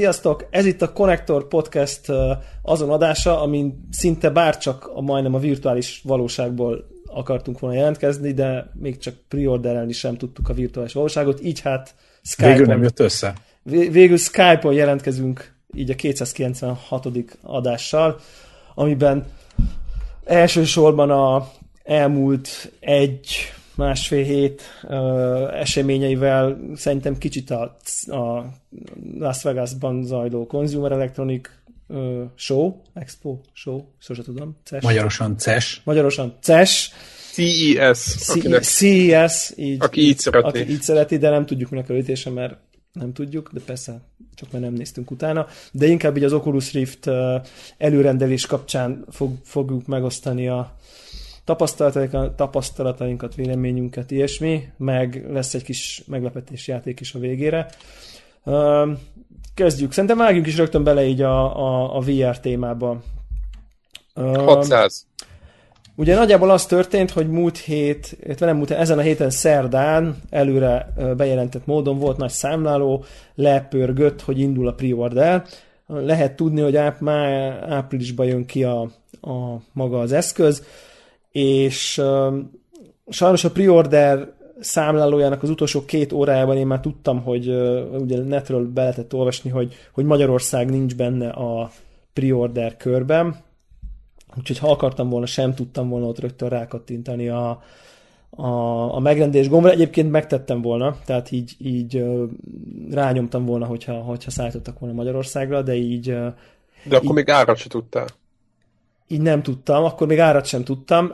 Sziasztok! Ez itt a Connector Podcast azon adása, amin szinte bárcsak a majdnem a virtuális valóságból akartunk volna jelentkezni, de még csak preorderelni sem tudtuk a virtuális valóságot, így hát Skype-on. Végül nem jött össze. Végül Skype-on jelentkezünk így a 296. adással, amiben elsősorban a elmúlt egy másfél hét uh, eseményeivel szerintem kicsit a, a Las Vegasban zajló Consumer Electronic uh, Show, Expo Show, sose tudom. CES. Magyarosan CES. Magyarosan CES. CES. Akinek, CES, így, aki így szereti. Aki így szereti, de nem tudjuk minek a ütése, mert nem tudjuk, de persze csak mert nem néztünk utána, de inkább így az Oculus Rift előrendelés kapcsán fog, fogjuk megosztani a, tapasztalatainkat, tapasztalatainkat, véleményünket, ilyesmi, meg lesz egy kis meglepetés játék is a végére. Kezdjük. Szerintem vágjunk is rögtön bele így a, a, a VR témába. 600. Ugye nagyjából az történt, hogy múlt hét, nem múlt, ezen a héten szerdán előre bejelentett módon volt nagy számláló, lepörgött, hogy indul a pre-order. Lehet tudni, hogy áp, már áprilisban jön ki a, a maga az eszköz és sajnos a preorder számlálójának az utolsó két órájában én már tudtam, hogy ugye netről be lehetett olvasni, hogy, hogy Magyarország nincs benne a preorder körben, úgyhogy ha akartam volna, sem tudtam volna ott rögtön rákattintani a, a, a megrendelés gombra. Egyébként megtettem volna, tehát így, így rányomtam volna, hogyha, hogyha szállítottak volna Magyarországra, de így... De akkor így, még árat se tudtál így nem tudtam, akkor még árat sem tudtam,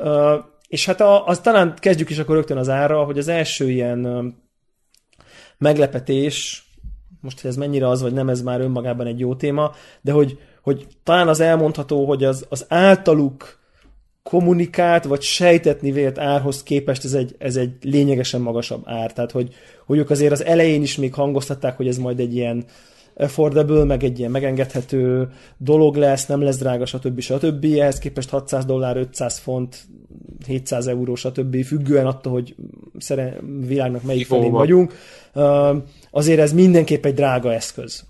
és hát az talán kezdjük is akkor rögtön az ára, hogy az első ilyen meglepetés, most hogy ez mennyire az, vagy nem, ez már önmagában egy jó téma, de hogy, hogy talán az elmondható, hogy az, az általuk kommunikált, vagy sejtetni vélt árhoz képest ez egy, ez egy lényegesen magasabb ár. Tehát, hogy, hogy ők azért az elején is még hangoztatták, hogy ez majd egy ilyen affordable, meg egy ilyen megengedhető dolog lesz, nem lesz drága, stb. stb. Ehhez képest 600 dollár, 500 font, 700 euró, stb. függően attól, hogy szere, világnak melyik felén vagyunk. Azért ez mindenképp egy drága eszköz.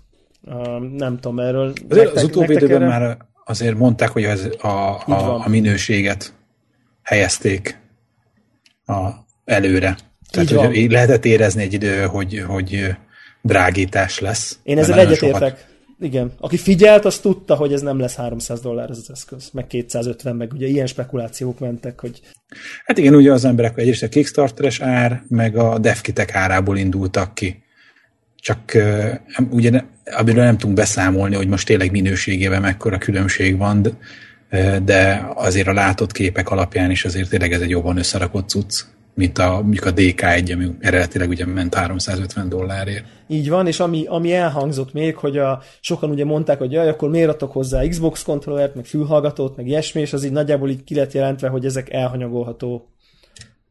Nem tudom erről. Azért az utóbbi időben erre? már azért mondták, hogy az a, a, a minőséget helyezték a, előre. Tehát, hogy lehetett érezni egy idő, hogy, hogy drágítás lesz. Én ezzel egyetértek. Sokat... Igen. Aki figyelt, az tudta, hogy ez nem lesz 300 dollár ez az eszköz, meg 250, meg ugye ilyen spekulációk mentek, hogy... Hát igen, ugye az emberek egyrészt a Kickstarteres ár, meg a devkitek árából indultak ki. Csak uh, ugye amiről nem tudunk beszámolni, hogy most tényleg minőségében mekkora különbség van, de, de azért a látott képek alapján is azért tényleg ez egy jobban összerakott cucc mint a, mondjuk a DK1, ami eredetileg ugye ment 350 dollárért. Így van, és ami, ami elhangzott még, hogy a, sokan ugye mondták, hogy jaj, akkor miért adtok hozzá Xbox kontrollert, meg fülhallgatót, meg ilyesmi, és az így nagyjából így ki lett jelentve, hogy ezek elhanyagolható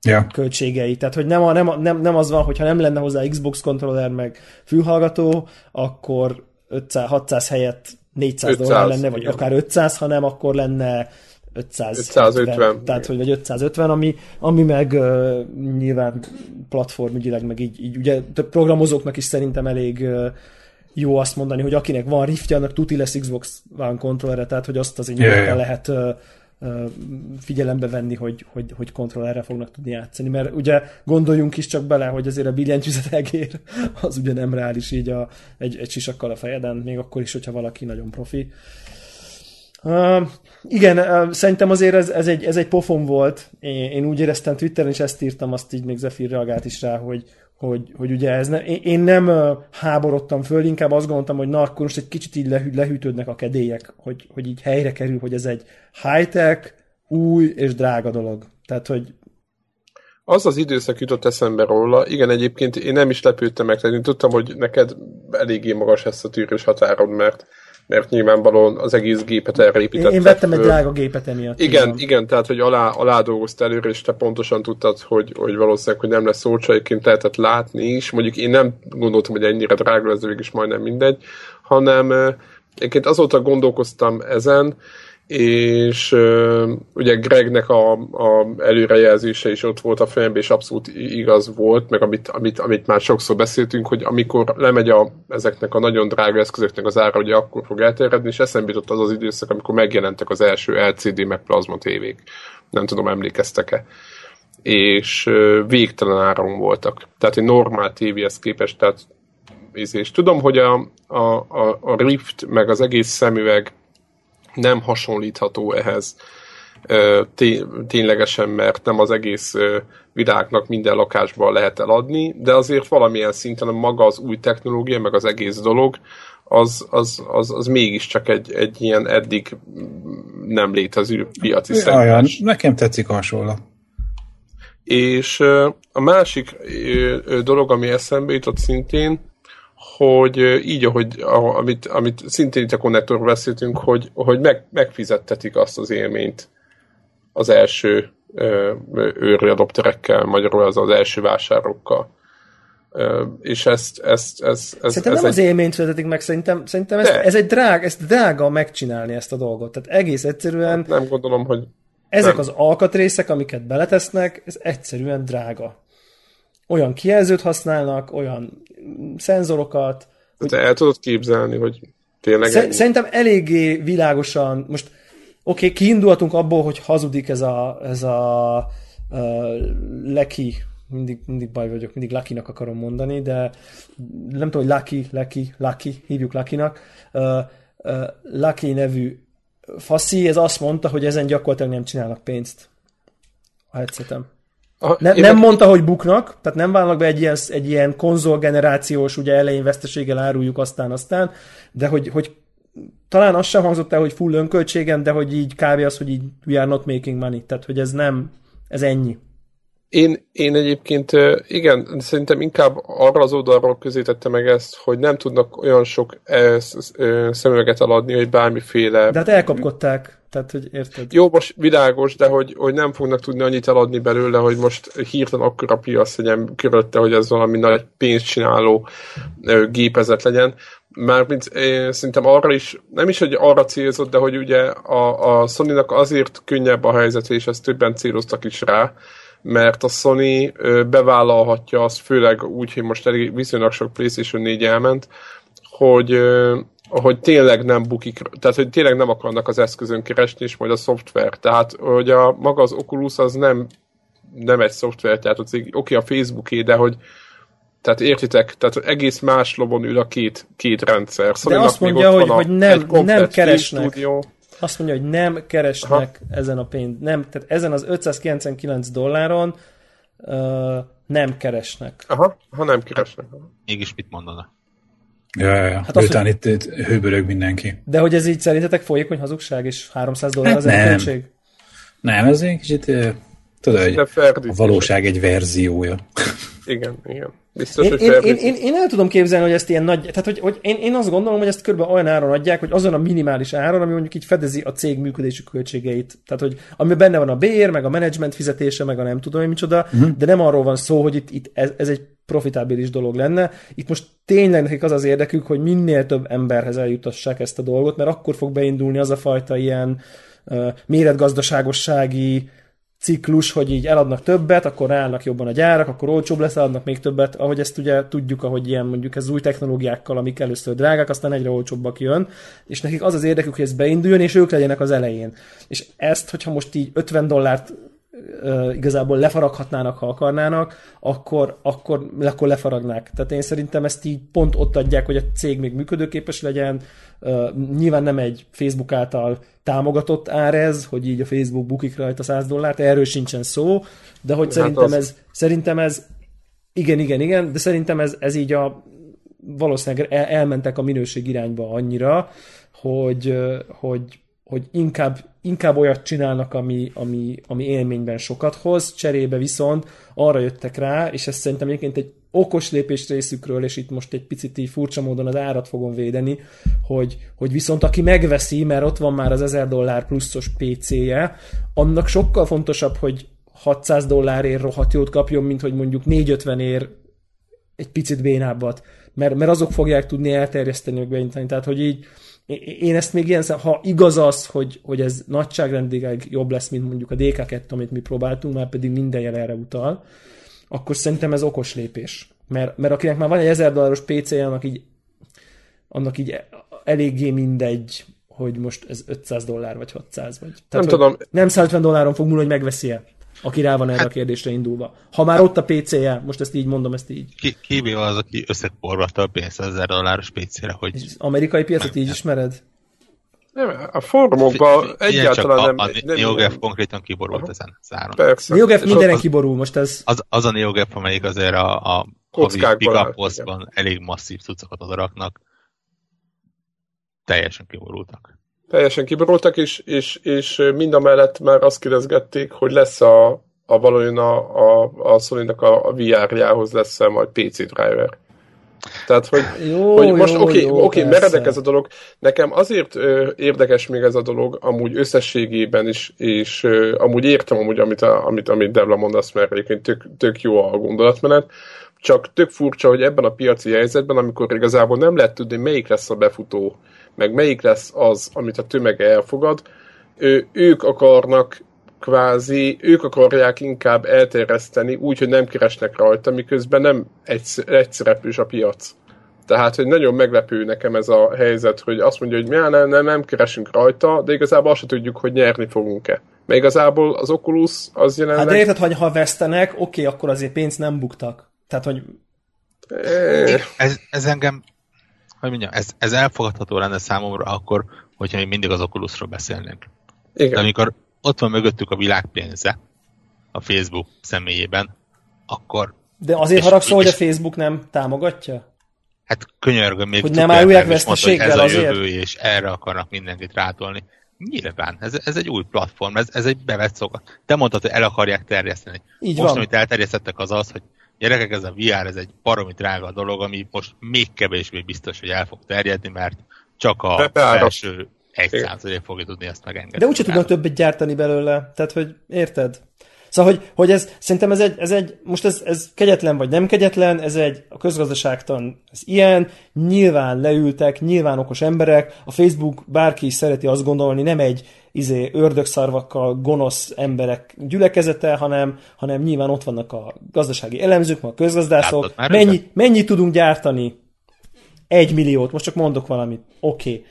ja. költségei. Tehát, hogy nem, a, nem, nem, nem az van, hogyha nem lenne hozzá Xbox kontroller, meg fülhallgató, akkor 500, 600 helyett 400 500, dollár lenne, vagy igen. akár 500, hanem akkor lenne 500, 550. Tehát, hogy vagy 550, ami, ami meg uh, nyilván platformügyileg, meg így, így ugye több programozóknak is szerintem elég uh, jó azt mondani, hogy akinek van riftje, annak tuti lesz Xbox One kontrollere, tehát hogy azt azért yeah, yeah. lehet uh, uh, figyelembe venni, hogy, hogy, hogy kontrollerre fognak tudni játszani, mert ugye gondoljunk is csak bele, hogy azért a billentyűzet egér, az ugye nem reális így a, egy, egy sisakkal a fejeden, még akkor is, hogyha valaki nagyon profi. Uh, igen, uh, szerintem azért ez, ez, egy, ez egy pofon volt. Én, én úgy éreztem Twitteren, és ezt írtam, azt így még Zephyr reagált is rá, hogy, hogy, hogy ugye ez ne, én, én nem uh, háborodtam föl, inkább azt gondoltam, hogy na, akkor most egy kicsit így lehű, lehűtődnek a kedélyek, hogy, hogy így helyre kerül, hogy ez egy high-tech, új és drága dolog. Tehát, hogy az az időszak jutott eszembe róla, igen, egyébként én nem is lepődtem meg, tehát én tudtam, hogy neked eléggé magas lesz a tűrős határod, mert mert nyilvánvalóan az egész gépet erre építettek. Én vettem egy drága gépet emiatt. Igen, igen, igen, tehát hogy alá, alá dolgoztál előre, és te pontosan tudtad, hogy, hogy valószínűleg hogy nem lesz olcsaiként lehetett látni is. Mondjuk én nem gondoltam, hogy ennyire drága lesz, de is majdnem mindegy, hanem egyébként azóta gondolkoztam ezen, és uh, ugye Gregnek a, a előrejelzése is ott volt a fejemben, és abszolút igaz volt, meg amit, amit, amit már sokszor beszéltünk, hogy amikor lemegy a, ezeknek a nagyon drága eszközöknek az ára, ugye akkor fog elterjedni, és eszembe jutott az az időszak, amikor megjelentek az első LCD meg plazma tévék. Nem tudom, emlékeztek-e és végtelen áron voltak. Tehát egy normál tévéhez képest, tehát és tudom, hogy a, a, a, a Rift, meg az egész szemüveg nem hasonlítható ehhez ténylegesen, mert nem az egész világnak minden lakásban lehet eladni, de azért valamilyen szinten maga az új technológia, meg az egész dolog, az, az, az, az mégiscsak egy, egy ilyen eddig nem létező piaci szegmens. Nekem tetszik a hasonlat. És a másik dolog, ami eszembe jutott szintén, hogy így, ahogy, amit, amit szintén itt a konnektorról beszéltünk, hogy, hogy meg, megfizettetik azt az élményt az első őri adopterekkel, magyarul az az első vásárokkal. És ezt, ezt, ezt, ezt Szerintem ez nem egy... az élményt fizetik meg, szerintem, szerintem ez, ez egy drága, ez drága megcsinálni ezt a dolgot. Tehát egész egyszerűen... Hát nem gondolom, hogy... Ezek nem. az alkatrészek, amiket beletesznek, ez egyszerűen drága olyan kijelzőt használnak, olyan szenzorokat. Te el tudod képzelni, hogy tényleg... Sz- szerintem eléggé világosan, most oké, okay, kiindulhatunk abból, hogy hazudik ez a, ez a, a Leki, mindig, mindig baj vagyok, mindig Lakinak akarom mondani, de nem tudom, hogy Lucky, Lucky, Lucky, hívjuk Lakinak. Uh, uh, Lucky nevű faszi, ez azt mondta, hogy ezen gyakorlatilag nem csinálnak pénzt a headsetem. A, ne, nem meg... mondta, hogy buknak, tehát nem válnak be egy ilyen, egy ilyen konzolgenerációs, ugye elején veszteséggel áruljuk aztán aztán, de hogy, hogy talán az sem hangzott el, hogy full önköltségen, de hogy így kb. az, hogy így we are not making money, tehát hogy ez nem, ez ennyi. Én, én egyébként igen, szerintem inkább arra az oldalról közé tette meg ezt, hogy nem tudnak olyan sok szemüveget eladni, hogy bármiféle... De hát elkapkodták, tehát hogy érted. Jó, most világos, de hogy, hogy nem fognak tudni annyit eladni belőle, hogy most hirtelen akkor a piac legyen körülötte, hogy ez valami nagy pénzt csináló gépezet legyen. Már mint, én szerintem arra is, nem is, hogy arra célzott, de hogy ugye a, a Sony-nak azért könnyebb a helyzet, és ezt többen céloztak is rá, mert a Sony bevállalhatja azt, főleg úgy, hogy most elég viszonylag sok PlayStation 4 elment, hogy, hogy tényleg nem bukik, tehát hogy tényleg nem akarnak az eszközön keresni, és majd a szoftver. Tehát, hogy a, maga az Oculus az nem, nem egy szoftver, tehát oké, okay, a Facebooké, de hogy tehát értitek, tehát egész más lobon ül a két, két rendszer. Szóval de azt mondja, hogy, hogy nem, nem keresnek. Stúdió. Azt mondja, hogy nem keresnek Aha. ezen a pénzt. Nem, tehát ezen az 599 dolláron uh, nem keresnek. Aha, ha nem keresnek. Mégis mit mondana? Ja, ja, ja. Hát Miután itt, itt hőbörög mindenki. De hogy ez így szerintetek folyékony hazugság, és 300 dollár hát az nem. költség? Nem, ez egy kicsit, tudod, hogy a valóság egy verziója. Igen, igen. Biztos, én, hogy én, én, én, én, el tudom képzelni, hogy ezt ilyen nagy, tehát hogy, hogy én, én azt gondolom, hogy ezt körülbelül olyan áron adják, hogy azon a minimális áron, ami mondjuk így fedezi a cég működési költségeit. Tehát, hogy ami benne van a bér, meg a menedzsment fizetése, meg a nem tudom én micsoda, uh-huh. de nem arról van szó, hogy itt, itt ez, ez egy profitábilis dolog lenne. Itt most tényleg nekik az az érdekük, hogy minél több emberhez eljutassák ezt a dolgot, mert akkor fog beindulni az a fajta ilyen uh, méretgazdaságossági ciklus, hogy így eladnak többet, akkor ráállnak jobban a gyárak, akkor olcsóbb lesz, eladnak még többet, ahogy ezt ugye tudjuk, ahogy ilyen mondjuk ez új technológiákkal, amik először drágák, aztán egyre olcsóbbak jön, és nekik az az érdekük, hogy ez beinduljon, és ők legyenek az elején. És ezt, hogyha most így 50 dollárt igazából lefaraghatnának, ha akarnának, akkor, akkor, akkor lefaragnák. Tehát én szerintem ezt így pont ott adják, hogy a cég még működőképes legyen. nyilván nem egy Facebook által támogatott ár ez, hogy így a Facebook bukik rajta 100 dollárt, erről sincsen szó, de hogy hát szerintem, az... ez, szerintem ez igen, igen, igen, de szerintem ez, ez így a valószínűleg el, elmentek a minőség irányba annyira, hogy, hogy, hogy inkább, inkább olyat csinálnak, ami, ami, ami élményben sokat hoz, cserébe viszont arra jöttek rá, és ez szerintem egyébként egy okos lépés részükről, és itt most egy picit így furcsa módon az árat fogom védeni, hogy, hogy viszont aki megveszi, mert ott van már az 1000 dollár pluszos PC-je, annak sokkal fontosabb, hogy 600 dollárért rohadt jót kapjon, mint hogy mondjuk 450 ér egy picit bénábbat, mert, mert azok fogják tudni elterjeszteni, meg beintani. Tehát, hogy így én ezt még ilyen, ha igaz az, hogy, hogy ez nagyságrendileg jobb lesz, mint mondjuk a DK2, amit mi próbáltunk, már pedig minden jel erre utal, akkor szerintem ez okos lépés. Mert, mert akinek már van egy 1000 dolláros PC-je, annak így, annak így eléggé mindegy, hogy most ez 500 dollár vagy 600 vagy. Tehát, nem tudom. Nem 150 dolláron fog múlni, hogy megveszi-e, aki rá van erre hát, a kérdésre indulva. Ha már ott a PC-je, most ezt így mondom, ezt így. Ki, ki az, aki összeporvatta a pénzt 1000 dolláros PC-re, hogy... Az amerikai piacot így ismered? Nem, a fórumokban egyáltalán nem... A, a NeoGaf konkrétan kiborult ezen az áron. Persze. NeoGaf mindenen az, kiborul, most ez... Az, az a NeoGaf, amelyik azért a, a havi elég masszív cuccokat odaraknak, teljesen kiborultak. Teljesen kiborultak, és, és, és mind a mellett már azt kérdezgették, hogy lesz a, a valójában a, a, a Sony-nak a, a VR-jához lesz -e majd PC driver. Tehát, hogy, jó, hogy most oké, okay, okay, meredek ez a dolog. Nekem azért ö, érdekes még ez a dolog, amúgy összességében is, és ö, amúgy értem amúgy, amit, a, amit, amit Devla mondasz, mert egyébként tök, tök jó a gondolatmenet, csak tök furcsa, hogy ebben a piaci helyzetben, amikor igazából nem lehet tudni, melyik lesz a befutó, meg melyik lesz az, amit a tömeg elfogad, ő, ők akarnak kvázi, ők akarják inkább elterjeszteni úgy, hogy nem keresnek rajta, miközben nem egy, egyszereplős a piac. Tehát, hogy nagyon meglepő nekem ez a helyzet, hogy azt mondja, hogy nem, nem, nem, nem keresünk rajta, de igazából azt sem tudjuk, hogy nyerni fogunk-e. Mert igazából az Oculus az jelenleg... Hát de érted, hogy ha vesztenek, oké, akkor azért pénzt nem buktak. Tehát, hogy... Ez, ez engem hogy mondjam, ez, ez elfogadható lenne számomra akkor, hogyha még mindig az Oculusról beszélnénk. Igen. De amikor ott van mögöttük a világ pénze, a Facebook személyében, akkor... De azért haragszol, hogy a Facebook nem támogatja? Hát könyörgöm, még hogy nem állják veszteséggel ez a azért? jövő, és erre akarnak mindenkit rátolni. Nyilván, ez, ez egy új platform, ez, ez egy bevett szokat. Te mondtad, hogy el akarják terjeszteni. Így Most, van. amit elterjesztettek, az az, hogy gyerekek, ez a VR, ez egy baromi drága dolog, ami most még kevésbé biztos, hogy el fog terjedni, mert csak a felső egy százalék fogja tudni ezt megengedni. De úgyse tudnak többet gyártani belőle. Tehát, hogy érted? Szóval, hogy, hogy ez, szerintem ez egy, ez egy, most ez, ez kegyetlen vagy nem kegyetlen, ez egy, a közgazdaságtan ez ilyen, nyilván leültek, nyilván okos emberek, a Facebook bárki is szereti azt gondolni, nem egy izé, ördögszarvakkal gonosz emberek gyülekezete, hanem, hanem nyilván ott vannak a gazdasági elemzők, a közgazdászok. Mennyi, mennyit tudunk gyártani? Egy milliót, most csak mondok valamit. Oké. Okay.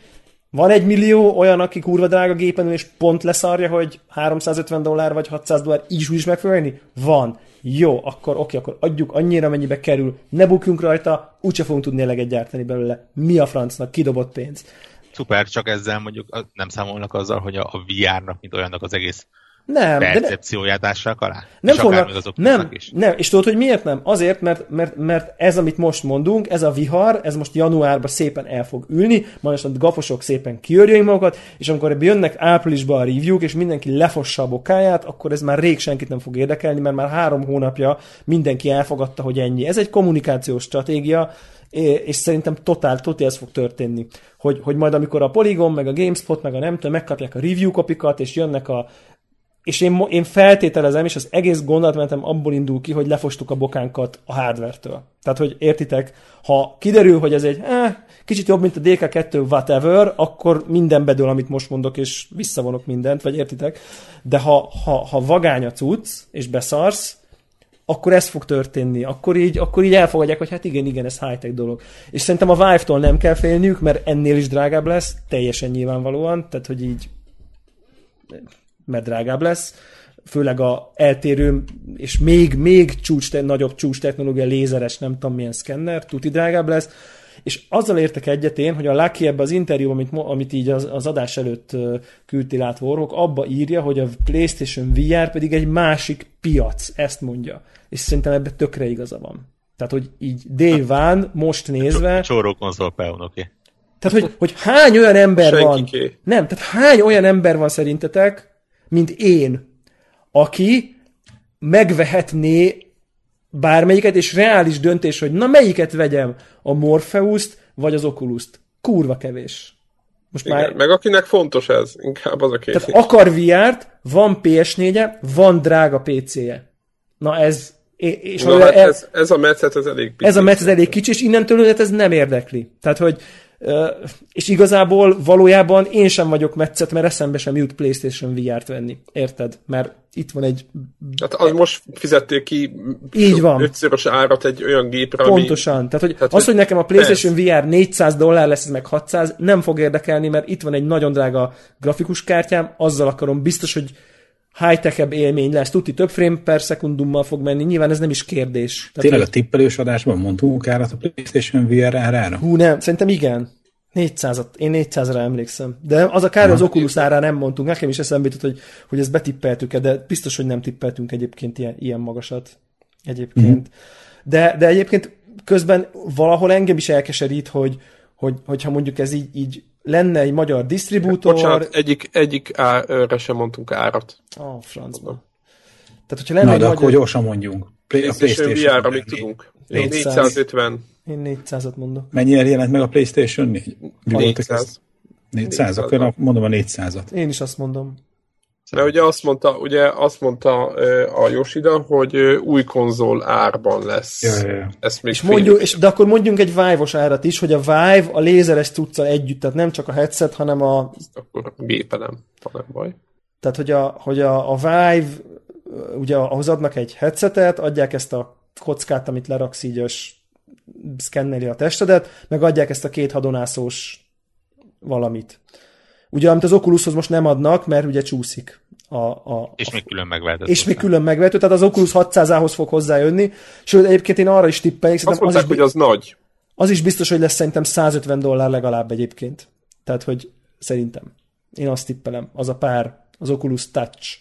Van egy millió olyan, aki kurva drága gépen és pont leszarja, hogy 350 dollár vagy 600 dollár így is meg fog Van. Jó, akkor oké, akkor adjuk annyira, mennyibe kerül, ne bukjunk rajta, úgyse fogunk tudni eleget gyártani belőle. Mi a francnak, kidobott pénz. Szuper, csak ezzel mondjuk nem számolnak azzal, hogy a, a VR-nak, mint olyannak az egész nem, percepcióját ássák alá? Nem fognak, nem, is. nem, és tudod, hogy miért nem? Azért, mert, mert, mert ez, amit most mondunk, ez a vihar, ez most januárban szépen el fog ülni, majd most a gafosok szépen kiörjöjj magukat, és amikor jönnek áprilisban a review és mindenki lefossa a bokáját, akkor ez már rég senkit nem fog érdekelni, mert már három hónapja mindenki elfogadta, hogy ennyi. Ez egy kommunikációs stratégia, és szerintem totál, totál ez fog történni. Hogy, hogy majd amikor a Polygon, meg a GameSpot, meg a nem tudom, megkapják a review kopikat, és jönnek a és én, én feltételezem, és az egész gondolatmenetem abból indul ki, hogy lefostuk a bokánkat a hardware-től. Tehát, hogy értitek, ha kiderül, hogy ez egy eh, kicsit jobb, mint a DK2 whatever, akkor minden bedől, amit most mondok, és visszavonok mindent, vagy értitek. De ha, ha, ha vagány a cucc, és beszarsz, akkor ez fog történni. Akkor így, akkor így elfogadják, hogy hát igen, igen, ez high-tech dolog. És szerintem a Vive-tól nem kell félniük, mert ennél is drágább lesz, teljesen nyilvánvalóan, tehát hogy így mert drágább lesz, főleg a eltérő és még, még csúcs, nagyobb csúcs technológia, lézeres, nem tudom milyen szkenner, tuti drágább lesz, és azzal értek egyet én, hogy a Lucky ebbe az interjúban, amit, amit így az, az adás előtt küldtél át Warhawk, abba írja, hogy a PlayStation VR pedig egy másik piac, ezt mondja. És szerintem ebbe tökre igaza van. Tehát, hogy így Day One most nézve... Csóró konzol oké. Tehát, hogy, hogy hány olyan ember van... Nem, tehát hány olyan ember van szerintetek, mint én, aki megvehetné bármelyiket, és reális döntés, hogy na melyiket vegyem, a Morpheus-t vagy az Oculus-t. Kurva kevés. Most Igen, már... Meg akinek fontos ez, inkább az a két. Tehát akar VR-t, van PS4-e, van drága PC-je. Na ez... És Na, hát ez, ez, a metszet, ez elég kicsi. Ez a metszet elég kicsi, és innentől ez nem érdekli. Tehát, hogy és igazából valójában én sem vagyok metszet, mert eszembe sem jut PlayStation VR-t venni. Érted? Mert itt van egy... Hát az most fizették ki Így van. ötszörös árat egy olyan gépre, Pontosan. Ami... Tehát, hogy Tehát, az, hogy nekem a PlayStation ez. VR 400 dollár lesz, ez meg 600, nem fog érdekelni, mert itt van egy nagyon drága grafikus kártyám, azzal akarom biztos, hogy high-tech élmény lesz, tuti több frame per szekundummal fog menni, nyilván ez nem is kérdés. Tehát, Tényleg a tippelős adásban mondtunk árat a PlayStation VR árára? Hú, nem, szerintem igen. 400 én 400-ra emlékszem. De az a kár, az Oculus ára nem mondtunk. Nekem is eszembe jutott, hogy, hogy ezt betippeltük-e, de biztos, hogy nem tippeltünk egyébként ilyen, ilyen magasat. Egyébként. Mm-hmm. De, de egyébként közben valahol engem is elkeserít, hogy, hogy, hogyha mondjuk ez így, így lenne egy magyar disztribútor... Bocsánat, egyik, egyik árra sem mondtunk árat. Ó, oh, francban. Tehát, hogyha lenne Na, egy de magyar... akkor gyorsan mondjuk. Play, a PlayStation VR-ra tudunk? 450. Én 400-at mondok. Mennyire jelent meg a PlayStation 4? 400. 400, akkor mondom a 400-at. Én is azt mondom. Mert ugye azt mondta, ugye azt mondta a Yoshida, hogy új konzol árban lesz. Ja, ja, ja. Ezt még és mondjuk, és, de akkor mondjunk egy Vive-os árat is, hogy a Vive a lézeres tudca együtt, tehát nem csak a headset, hanem a... Akkor a gépe nem, nem baj. Tehát, hogy a, hogy a, a Vive, ugye ahhoz adnak egy headsetet, adják ezt a kockát, amit leraksz így, és szkenneli a testedet, meg adják ezt a két hadonászós valamit. Ugye, amit az Oculushoz most nem adnak, mert ugye csúszik. A, a, és még külön megvehető. És még külön megvehető, tehát az Oculus 600-ához fog hozzájönni. Sőt, egyébként én arra is tippelek. Azt mondták, az is, hogy az nagy. Az is biztos, hogy lesz szerintem 150 dollár legalább egyébként. Tehát, hogy szerintem. Én azt tippelem. Az a pár, az Oculus Touch.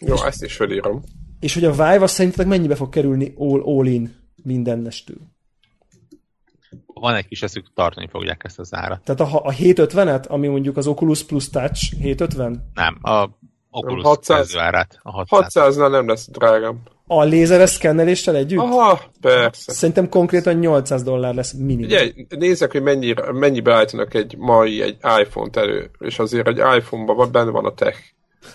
Jó, és, ezt is felírom. És hogy a Vive azt szerintetek mennyibe fog kerülni all, all in mindennestől? Van egy kis eszük, tartani fogják ezt az árat. Tehát a, a 750-et, ami mondjuk az Oculus Plus Touch 750? Nem, a Oculus 600, árát. A 600. 600-nál nem lesz drágám. A lézeres szkenneléssel együtt? Aha, persze. Szerintem konkrétan 800 dollár lesz minimum. Ugye, nézzek, hogy mennyire, mennyibe állítanak egy mai egy iPhone-t elő, és azért egy iPhone-ban benne van a tech.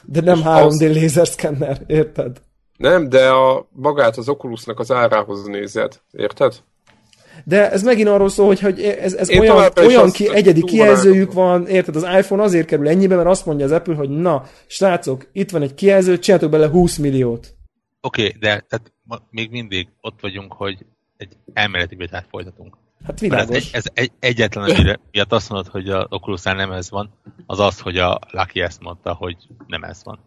De nem és 3D az... lézerszkenner, érted? Nem, de a magát az Oculusnak az árához nézed, érted? De ez megint arról szól, hogy, hogy ez, ez olyan, olyan ki, egyedi kijelzőjük van, érted? Az iPhone azért kerül ennyibe, mert azt mondja az Apple, hogy na, srácok, itt van egy kijelző, csináltok bele 20 milliót. Oké, okay, de tehát még mindig ott vagyunk, hogy egy elméleti vitát folytatunk. Hát világos. Ez, ez egy, egyetlen, amire miatt azt mondod, hogy a oculus nem ez van, az az, hogy a Lucky ezt mondta, hogy nem ez van.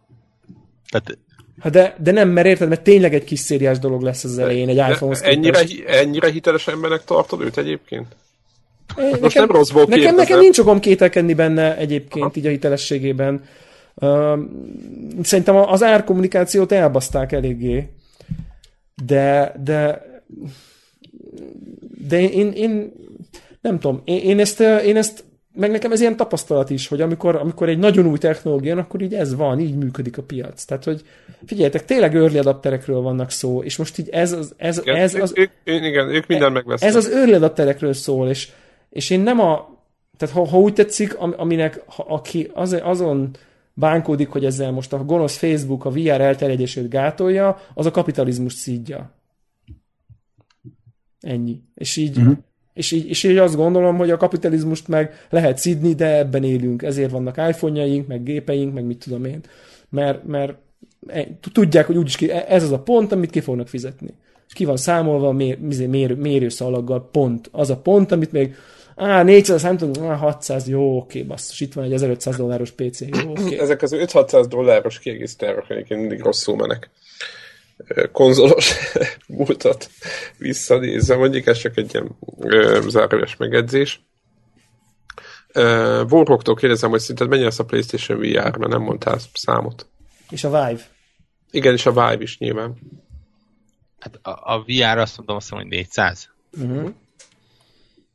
Tehát Hát de, de nem, mert érted, mert tényleg egy kis szériás dolog lesz az elején egy iPhone-hoz ennyire, ennyire hiteles embernek tartod őt egyébként? É, Most nekem, nem rosszból nekem, nekem nincs okom kételkedni benne egyébként Aha. így a hitelességében. Uh, szerintem az árkommunikációt elbaszták eléggé. De, de de én, én, én nem tudom, én, én, ezt, én ezt meg nekem ez ilyen tapasztalat is, hogy amikor, amikor egy nagyon új technológia jön, akkor így ez van, így működik a piac. Tehát, hogy figyeljetek, tényleg early adapterekről vannak szó, és most így ez az... Ez, igen, ez az ők, igen, ők minden megvesznek. Ez az early adapterekről szól, és, és én nem a... Tehát ha, ha úgy tetszik, aminek ha, aki az, azon bánkódik, hogy ezzel most a gonosz Facebook a VR elterjedését gátolja, az a kapitalizmus szídja. Ennyi. És így, uh-huh. És így, és így azt gondolom, hogy a kapitalizmust meg lehet szidni, de ebben élünk. Ezért vannak iPhone-jaink, meg gépeink, meg mit tudom én. Mert, mert e, tudják, hogy úgyis ki, e, ez az a pont, amit ki fognak fizetni. És ki van számolva mér, mér, mérőszalaggal pont. Az a pont, amit még Á, 400, nem tudom, á, 600, jó, oké, basszus, itt van egy 1500 dolláros PC, jó, oké. Ezek az 5-600 dolláros kiegészítők egyébként mindig rosszul menek konzolos múltat visszanézve, mondjuk ez csak egy ilyen zárójeles megedzés. Warhawktól kérdezem, hogy szerinted mennyi lesz a PlayStation VR, mert nem mondtál számot. És a Vive. Igen, és a Vive is nyilván. Hát a, a VR azt mondom, azt mondom, hogy 400. Uh-huh.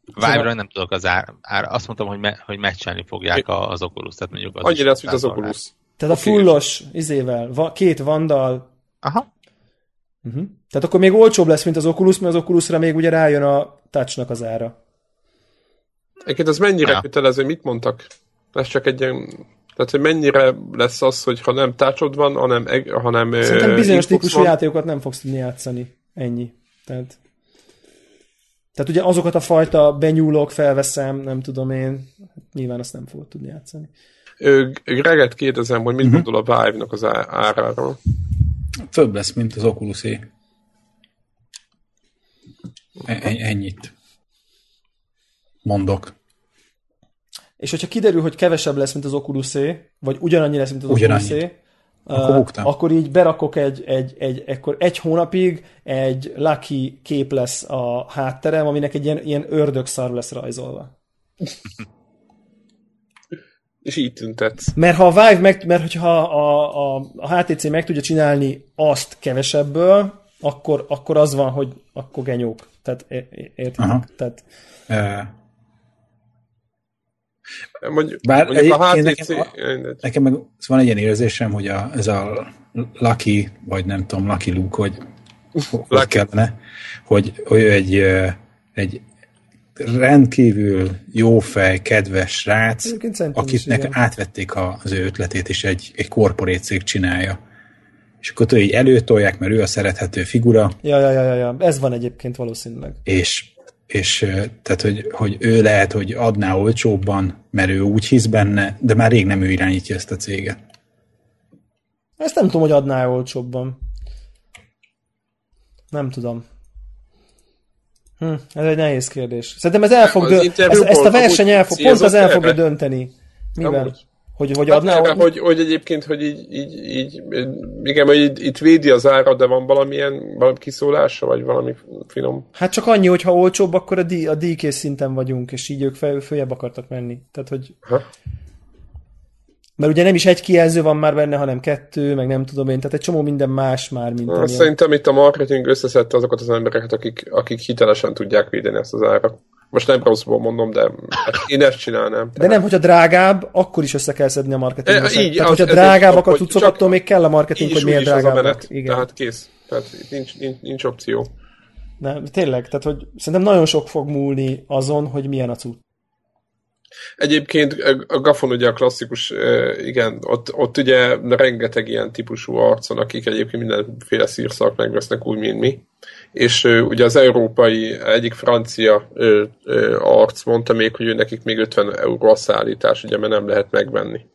Vive-ra nem tudok az ár, ár. Azt mondtam, hogy, me, hogy meccselni fogják az Oculus. Tehát mondjuk az Annyira lesz, mint az Oculus. Tehát a fullos izével, va, két vandal, Aha. Uh-huh. Tehát akkor még olcsóbb lesz, mint az Oculus, mert az Oculusra még ugye rájön a touchnak az ára. Egyébként az mennyire ja. kötelező, mit mondtak? Ez csak egy ilyen... Tehát, hogy mennyire lesz az, hogy ha nem touchod van, hanem... hanem Szerintem bizonyos típusú van. játékokat nem fogsz tudni játszani. Ennyi. Tehát... Tehát ugye azokat a fajta benyúlok felveszem, nem tudom én, nyilván azt nem fogod tudni játszani. Greget kérdezem, hogy mit uh-huh. gondol a Vive-nak az áráról. Több lesz, mint az oculus -é. Ennyit mondok. És hogyha kiderül, hogy kevesebb lesz, mint az oculus vagy ugyanannyi lesz, mint az oculus akkor, akkor így berakok egy, egy, egy, egy, egy hónapig egy lucky kép lesz a hátterem, aminek egy ilyen, ilyen ördögszar lesz rajzolva. És így tüntetsz. Mert ha a Vive meg, mert hogyha a, a, a HTC meg tudja csinálni azt kevesebből, akkor, akkor az van, hogy akkor genyók. Tehát értitek? Tehát, uh Mondjuk, Bár mondjuk a HTC... Nekem, a, nekem meg van egy ilyen érzésem, hogy a, ez a Lucky, vagy nem tudom, Lucky Luke, hogy hogy kellene, hogy, hogy egy, egy rendkívül jó fej, kedves srác, akiknek átvették az ő ötletét, és egy, egy korporét cég csinálja. És akkor ő így előtolják, mert ő a szerethető figura. Ja, ja, ja, ja, ez van egyébként valószínűleg. És és tehát, hogy, hogy ő lehet, hogy adná olcsóbban, mert ő úgy hisz benne, de már rég nem ő irányítja ezt a céget. Ezt nem tudom, hogy adná olcsóbban. Nem tudom. Hm, ez egy nehéz kérdés. Szerintem ez el fog dö- ez, ezt a verseny el fog, pont az el fogja dönteni. Mivel? Amúgy. Hogy, hogy adná... Hát, hogy, hogy egyébként, hogy így, így, így igen, hogy itt, itt védi az ára, de van valamilyen valami kiszólása, vagy valami finom? Hát csak annyi, hogy ha olcsóbb, akkor a, díj, a díjkész szinten vagyunk, és így ők fel, följebb akartak menni. Tehát, hogy... Ha? Mert ugye nem is egy kijelző van már benne, hanem kettő, meg nem tudom én, tehát egy csomó minden más már, mint Na, Szerintem itt a marketing összeszedte azokat az embereket, akik, akik hitelesen tudják védeni ezt az árat. Most nem rosszból mondom, de én ezt csinálnám. De nem, hogyha drágább, akkor is össze kell szedni a marketing. E, így, tehát, az, hogyha drágábbak a cuccok, attól még kell a marketing, hogy miért drágább. Igen. Tehát kész. Tehát nincs, nincs, nincs opció. Nem, tényleg, tehát hogy szerintem nagyon sok fog múlni azon, hogy milyen a cucc. Egyébként a Gafon ugye a klasszikus, igen, ott, ott ugye rengeteg ilyen típusú arcon, akik egyébként mindenféle szírszak megvesznek úgy, mint mi. És ugye az európai, egyik francia ö, ö, arc mondta még, hogy ő nekik még 50 euró a szállítás, ugye, mert nem lehet megvenni.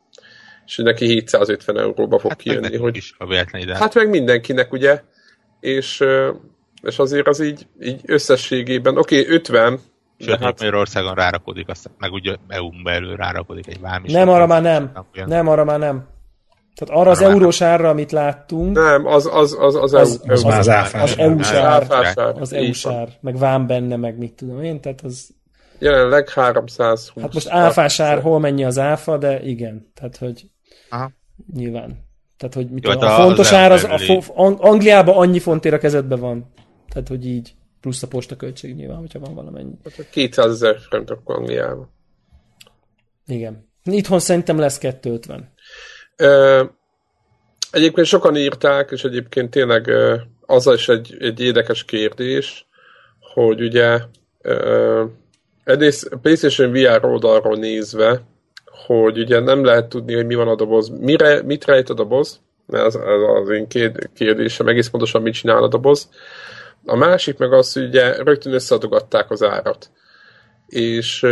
És neki 750 euróba fog hát kijönni. Hogy... Is a ide. Hát meg mindenkinek, ugye? És, és azért az így, így összességében, oké, okay, 50, Sőt, hát... Magyarországon rárakodik, aztán meg ugye EU-n belül rárakódik egy vámi. Nem, arra már nem. Olyan... Nem, arra már nem. Tehát arra az eurós árra, amit láttunk... Nem, az az az az, az, az, az, az EU-sár, ár. Az EU-s. Meg vám benne, meg mit tudom én, tehát az... Jelenleg 320. Hát most áfás ár, hol mennyi az áfa, de igen. Tehát, hogy... Aha. Nyilván. Tehát, hogy mit Jó, tudom, hát a fontos ár az... A fo- Angliában annyi fontér a kezedben van. Tehát, hogy így plusz a postaköltség nyilván, hogyha van valamennyi. Hát 200 ezer front akkor Angliában. Igen. Itthon szerintem lesz 250. Ö, egyébként sokan írták, és egyébként tényleg az is egy, egy érdekes kérdés, hogy ugye ö, egyrészt PlayStation VR oldalról nézve, hogy ugye nem lehet tudni, hogy mi van a doboz, mire, mit rejt a doboz, ez, ez az én kérdésem, egész pontosan mit csinál a doboz. A másik meg az, hogy ugye rögtön összeadogatták az árat. És...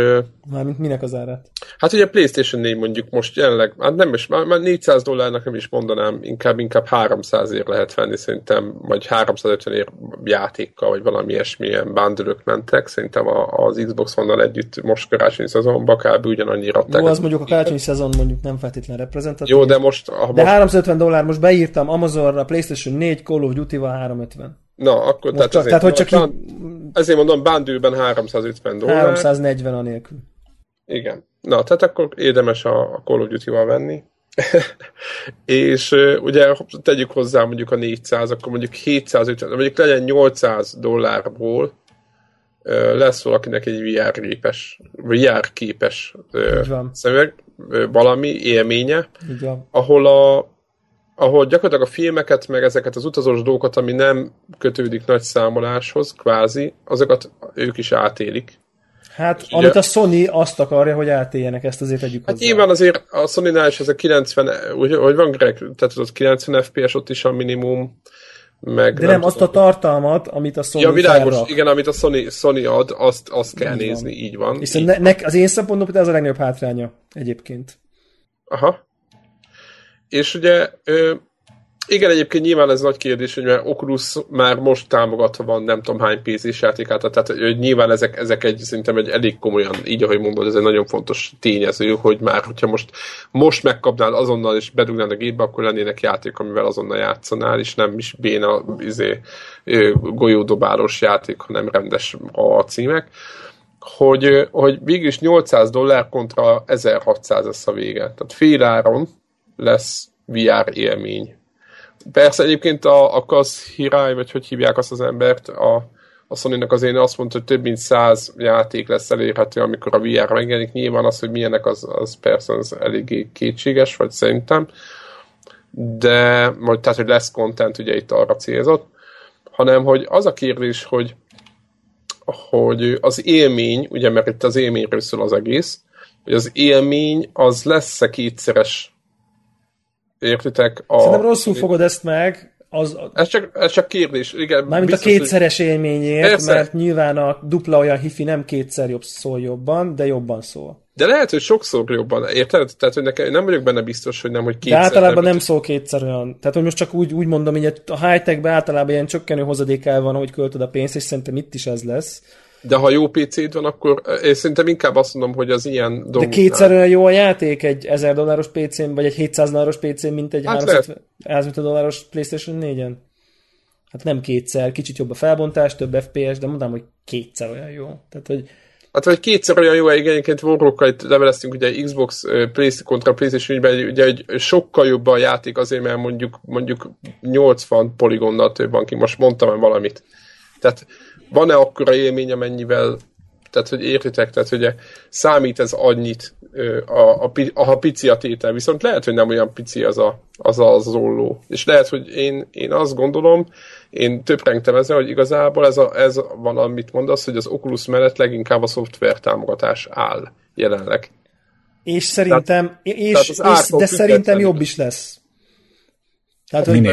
Mármint minek az árat? Hát ugye a PlayStation 4 mondjuk most jelenleg, hát nem is, már, már 400 dollárnak nem is mondanám, inkább, inkább 300 ér lehet venni szerintem, vagy 350 ér játékkal, vagy valami ilyesmilyen bándörök mentek, szerintem az Xbox one együtt most karácsonyi szezonban kb. ugyanannyira adták. Jó, az mondjuk a karácsonyi szezon mondjuk nem feltétlenül reprezentatív. Jó, de most... De most... 350 dollár, most beírtam Amazonra, PlayStation 4, Call of Duty-val 350. Na, akkor tehát, csak, tehát hogy csak így... Ezért mondom, Bandőben 350 dollár. 340 a nélkül. Igen. Na, tehát akkor érdemes a, a Call of Duty-val venni. és ugye tegyük hozzá mondjuk a 400, akkor mondjuk 750, mondjuk legyen 800 dollárból lesz valakinek egy VR képes, VR képes szemüveg, valami élménye, ahol a ahol gyakorlatilag a filmeket, meg ezeket az utazós dolgokat, ami nem kötődik nagy számoláshoz, kvázi, azokat ők is átélik. Hát, Ugye, amit a Sony azt akarja, hogy átéljenek, ezt azért tegyük Hát hozzá. nyilván azért a Sony-nál is ez a 90, úgy, hogy van Greg, tehát az 90 FPS ott is a minimum, meg De nem, nem azt a tartalmat, amit a Sony Ja, világos, felrak. igen, amit a Sony, Sony ad, azt, azt kell így nézni, van. így van. És így ne, ne, az én szempontomból ez a legnagyobb hátránya egyébként. Aha. És ugye igen, egyébként nyilván ez nagy kérdés, hogy mert Oculus már most támogatva van nem tudom hány PC-s játékát, tehát hogy nyilván ezek, ezek egy, szerintem egy elég komolyan, így ahogy mondod, ez egy nagyon fontos tényező, hogy már, hogyha most, most megkapnál azonnal és bedugnál a gépbe, akkor lennének játék, amivel azonnal játszanál, és nem is béna izé, golyódobálós játék, hanem rendes a címek hogy, hogy végül is 800 dollár kontra 1600 lesz a vége. Tehát fél áron lesz VR élmény Persze egyébként a, a Kaz Hirai, vagy hogy hívják azt az embert, a, a sony az én azt mondta, hogy több mint száz játék lesz elérhető, amikor a VR megjelenik. Nyilván az, hogy milyenek, az, az persze az eléggé kétséges, vagy szerintem. De, majd, tehát, hogy lesz content, ugye itt arra célzott. Hanem, hogy az a kérdés, hogy hogy az élmény, ugye mert itt az élményről szól az egész, hogy az élmény az lesz-e kétszeres Értitek? A... Szerintem rosszul fogod ezt meg. Az, ez, csak, ez csak kérdés. Igen, Mármint biztos, a kétszeres hogy... élményért, Persze. mert nyilván a dupla olyan hifi nem kétszer jobb szól jobban, de jobban szól. De lehet, hogy sokszor jobban, érted? Tehát, hogy nekem, nem vagyok benne biztos, hogy nem, hogy kétszer. De általában nem, nem szól kétszer olyan. Tehát, hogy most csak úgy, úgy mondom, hogy a high-techben általában ilyen csökkenő hozadékával van, hogy költöd a pénzt, és szerintem itt is ez lesz. De ha jó PC-d van, akkor én szerintem inkább azt mondom, hogy az ilyen dolgoknál... De kétszer olyan jó a játék egy 1000 dolláros PC-n, vagy egy 700 dolláros PC-n, mint egy hát 350 dolláros PlayStation 4-en? Hát nem kétszer, kicsit jobb a felbontás, több FPS, de mondom, hogy kétszer olyan jó. Tehát, hogy Hát vagy kétszer olyan jó, igen, egyébként Warrockkal itt leveleztünk, ugye Xbox PlayStation kontra PlayStation ügyben, ugye egy sokkal jobb a játék azért, mert mondjuk, mondjuk 80 poligonnal több van ki, most mondtam valamit. Tehát van-e akkora élmény, amennyivel, tehát hogy értitek, tehát hogy számít ez annyit, a, a, a, a pici a tétel, viszont lehet, hogy nem olyan pici az a, az, a, az olló. És lehet, hogy én, én azt gondolom, én töprengtem ezzel, hogy igazából ez, a, ez van, amit mondasz, hogy az Oculus mellett leginkább a szoftver támogatás áll jelenleg. És szerintem, tehát, és, tehát és, de szerintem jobb is lesz. Tehát, hogy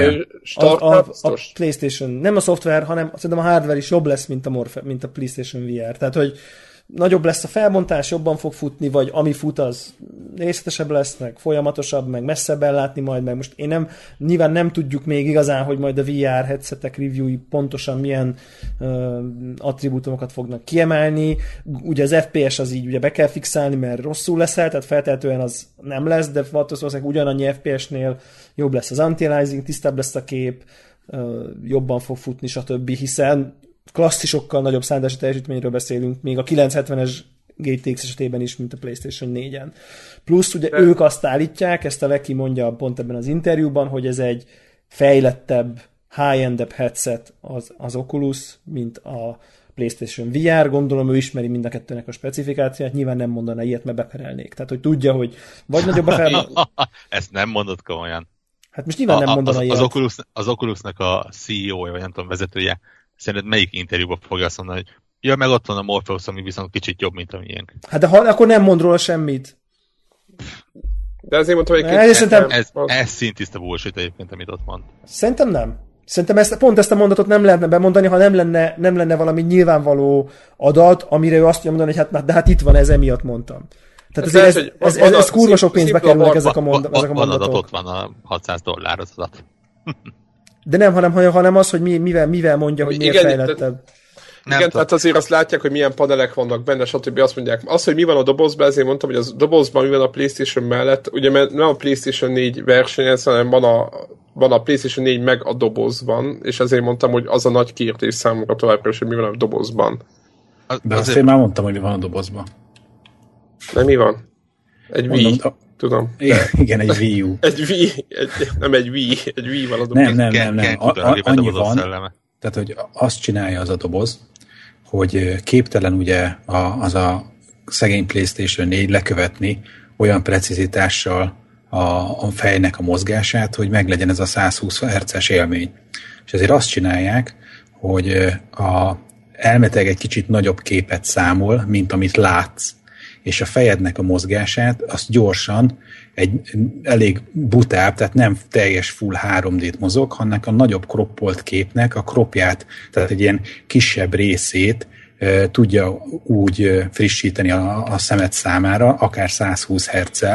a, a, a, PlayStation, nem a szoftver, hanem szerintem a hardware is jobb lesz, mint a, Morphe, mint a PlayStation VR. Tehát, hogy nagyobb lesz a felbontás, jobban fog futni, vagy ami fut, az részletesebb lesz, meg folyamatosabb, meg messzebb ellátni majd, meg most én nem, nyilván nem tudjuk még igazán, hogy majd a VR headsetek review pontosan milyen uh, attribútumokat fognak kiemelni. Ugye az FPS az így ugye be kell fixálni, mert rosszul leszel, tehát feltehetően az nem lesz, de valószínűleg ugyanannyi FPS-nél jobb lesz az anti-aliasing, tisztább lesz a kép, jobban fog futni, stb. hiszen klasszisokkal nagyobb szándási teljesítményről beszélünk, még a 970-es GTX esetében is, mint a PlayStation 4-en. Plusz ugye De... ők azt állítják, ezt a Veki mondja pont ebben az interjúban, hogy ez egy fejlettebb, high-endebb headset az, az Oculus, mint a PlayStation VR, gondolom ő ismeri mind a kettőnek a specifikációját, nyilván nem mondaná ilyet, mert beperelnék. Tehát, hogy tudja, hogy vagy nagyobb a fel... Ezt nem mondod komolyan. Hát most nyilván a, nem mondana az, ilyet. Az, Oculus, az Oculusnak a CEO-ja, vagy nem tudom, vezetője Szerinted melyik interjúban fogja azt mondani, hogy ja, meg ott van a Morpheus, ami viszont kicsit jobb, mint a miénk. Hát de ha, akkor nem mond róla semmit. De azért mondtam, hogy ez, szerintem... ez, ez szintiszta bullshit egyébként, amit ott mond. Szerintem nem. Szerintem ezt, pont ezt a mondatot nem lehetne bemondani, ha nem lenne, nem lenne valami nyilvánvaló adat, amire ő azt tudja mondani, hogy hát de hát itt van, ez emiatt mondtam. Tehát ez, ez, ez, ez, ez, ez kurva sok pénzbe kerülnek ezek a, mond, ezek a mondatok. Van ott van a 600 dollár az adat. De nem, hanem, hanem az, hogy mi, mivel, mivel mondja, hogy miért igen, fejlettebb. Nem Igen, tehát azért azt látják, hogy milyen panelek vannak benne, stb. Azt mondják, az, hogy mi van a dobozban, ezért mondtam, hogy a dobozban mi van a PlayStation mellett, ugye mert nem a PlayStation 4 versenyez, hanem van a, van a PlayStation 4 meg a dobozban, és ezért mondtam, hogy az a nagy kérdés számomra továbbra is, hogy mi van a dobozban. De azt én már mondtam, hogy mi van a dobozban. Nem mi van? Egy Mondom, Wii. Tudom. De... Igen, egy Wii U. egy Wii, egy, nem egy Wii, egy Wii doboz. Nem, nem, nem, nem. A, a, annyi van, tehát, hogy azt csinálja az a doboz, hogy képtelen ugye a, az a szegény PlayStation 4 lekövetni olyan precizitással a, a fejnek a mozgását, hogy meglegyen ez a 120 Hz-es élmény. És ezért azt csinálják, hogy a, elmeteg egy kicsit nagyobb képet számol, mint amit látsz és a fejednek a mozgását azt gyorsan egy elég butább, tehát nem teljes full 3D-t mozog, hanem a nagyobb kroppolt képnek a kropját, tehát egy ilyen kisebb részét e, tudja úgy frissíteni a, a szemet számára, akár 120 hz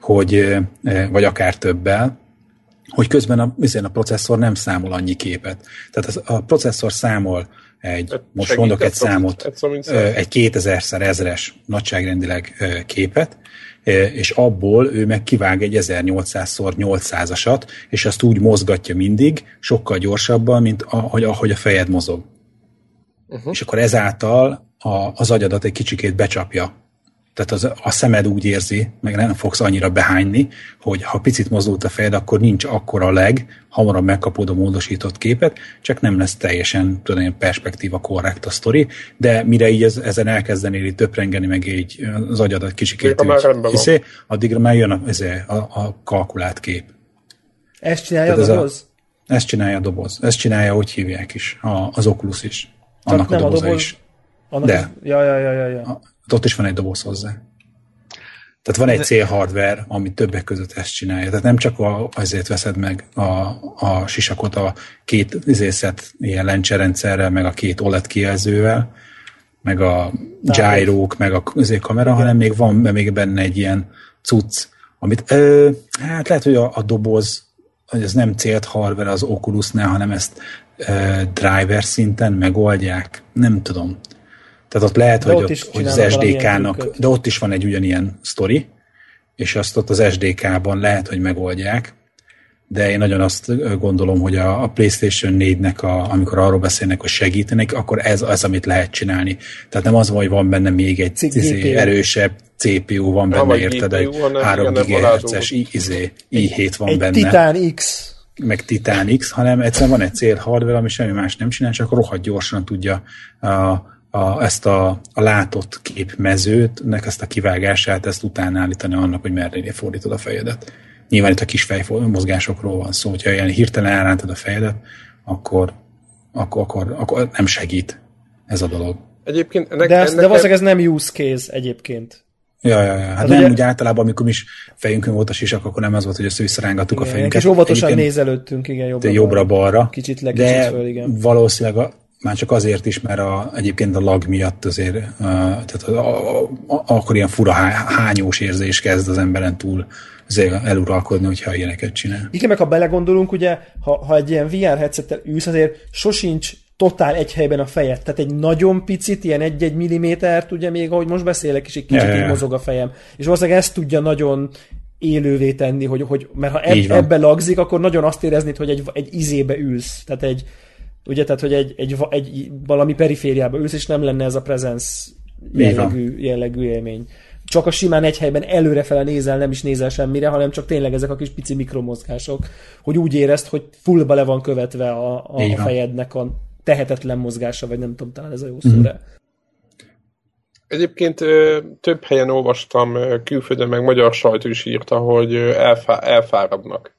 hogy, e, vagy akár többel, hogy közben a, a processzor nem számol annyi képet. Tehát az, a processzor számol egy, hát most mondok egy számot, egy 2000-szer ezres nagyságrendileg képet, és abból ő meg kivág egy 1800-szor 800-asat, és azt úgy mozgatja mindig, sokkal gyorsabban, mint ahogy, ahogy a fejed mozog. Uh-huh. És akkor ezáltal a, az agyadat egy kicsikét becsapja tehát az, a szemed úgy érzi, meg nem fogsz annyira behányni, hogy ha picit mozdult a fejed, akkor nincs akkora leg, hamarabb megkapod a módosított képet, csak nem lesz teljesen tudom, perspektíva korrekt a sztori, de mire így ez, ezen elkezdenél így töprengeni, meg így az agyadat kicsikét, hiszé, addigra már jön a, a, a kalkulált kép. Ezt csinálja Tehát a doboz? A, ezt csinálja a doboz. Ezt csinálja, hogy hívják is, a, az Oculus is. Annak a doboza a doboz, is. Annak de. Az, ja, ja, ja, ja. ja. A, ott is van egy doboz hozzá. Tehát van egy célhardware, ami többek között ezt csinálja. Tehát nem csak a, azért veszed meg a, a sisakot a két izészet ilyen lencserendszerrel, meg a két OLED kijelzővel, meg a gyárók, meg a izé kamera, hanem még van még benne egy ilyen cucc, amit ö, hát lehet, hogy a, a doboz, hogy ez nem célt hardware az Oculusnál, hanem ezt ö, driver szinten megoldják. Nem tudom. Tehát ott lehet, de hogy, ott, ott hogy az SDK-nak, de ott is van egy ugyanilyen sztori, és azt ott az SDK-ban lehet, hogy megoldják, de én nagyon azt gondolom, hogy a, a PlayStation 4-nek, a, amikor arról beszélnek, hogy segítenek, akkor ez az, amit lehet csinálni. Tehát nem az van, hogy van benne még egy izé, erősebb CPU van benne, érted? Egy 3 GHz-es izé, i7 van egy benne. Titan X meg Titan X, hanem egyszerűen van egy cél hardware, ami semmi más nem csinál, csak rohadt gyorsan tudja a, a, ezt a, a látott képmezőt, nek ezt a kivágását, ezt utána állítani annak, hogy merre fordítod a fejedet. Nyilván itt a kis fejmozgásokról van szó, hogyha ilyen hirtelen elrántod a fejedet, akkor, akkor, akkor, akkor nem segít ez a dolog. Egyébként ennek, de, ez, ennek de valószínűleg ez nem use case egyébként. Ja, ja, ja. Hát, hát nem ugye... úgy általában, amikor is fejünkön volt a sisak, akkor nem az volt, hogy össze-visszarángattuk a fejünket. És óvatosan nézelődtünk, igen, jobbra-balra. Jobbra-balra. Kicsit le, kicsit de föl, igen. valószínűleg a, már csak azért is, mert a, egyébként a lag miatt azért, uh, tehát a, a, a, akkor ilyen fura hányós érzés kezd az emberen túl eluralkodni, hogyha ilyeneket csinál. Igen, meg ha belegondolunk, ugye, ha, ha egy ilyen VR headsettel ülsz, azért sosincs totál egy helyben a fejed. Tehát egy nagyon picit, ilyen egy-egy millimétert, ugye még ahogy most beszélek is, egy kicsit ja, ja. mozog a fejem. És valószínűleg ezt tudja nagyon élővé tenni, hogy, hogy mert ha eb, ebbe lagzik, akkor nagyon azt éreznéd, hogy egy, egy izébe ülsz. Tehát egy, Ugye, tehát, hogy egy, egy, egy valami perifériába ülsz, és nem lenne ez a presence jellegű, jellegű élmény. Csak a simán egy helyben előrefele nézel, nem is nézel semmire, hanem csak tényleg ezek a kis pici mikromozgások, hogy úgy érezd, hogy fullba le van követve a, a, a fejednek a tehetetlen mozgása, vagy nem tudom, talán ez a jó mm-hmm. szóra. Egyébként több helyen olvastam, külföldön meg magyar sajtó is írta, hogy elfá- elfáradnak.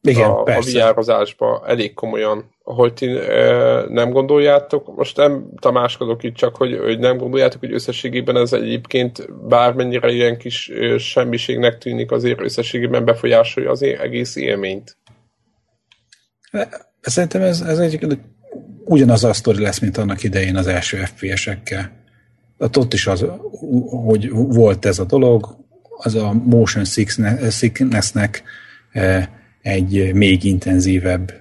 Igen, a, persze. a VR-ozásba elég komolyan hogy ti e, nem gondoljátok, most nem tamáskodok itt csak, hogy, hogy nem gondoljátok, hogy összességében ez egyébként bármennyire ilyen kis e, semmiségnek tűnik, azért összességében befolyásolja az egész élményt. Szerintem ez, ez egy ugyanaz a sztori lesz, mint annak idején az első FPS-ekkel. Hát ott is az, hogy volt ez a dolog, az a motion sicknessnek egy még intenzívebb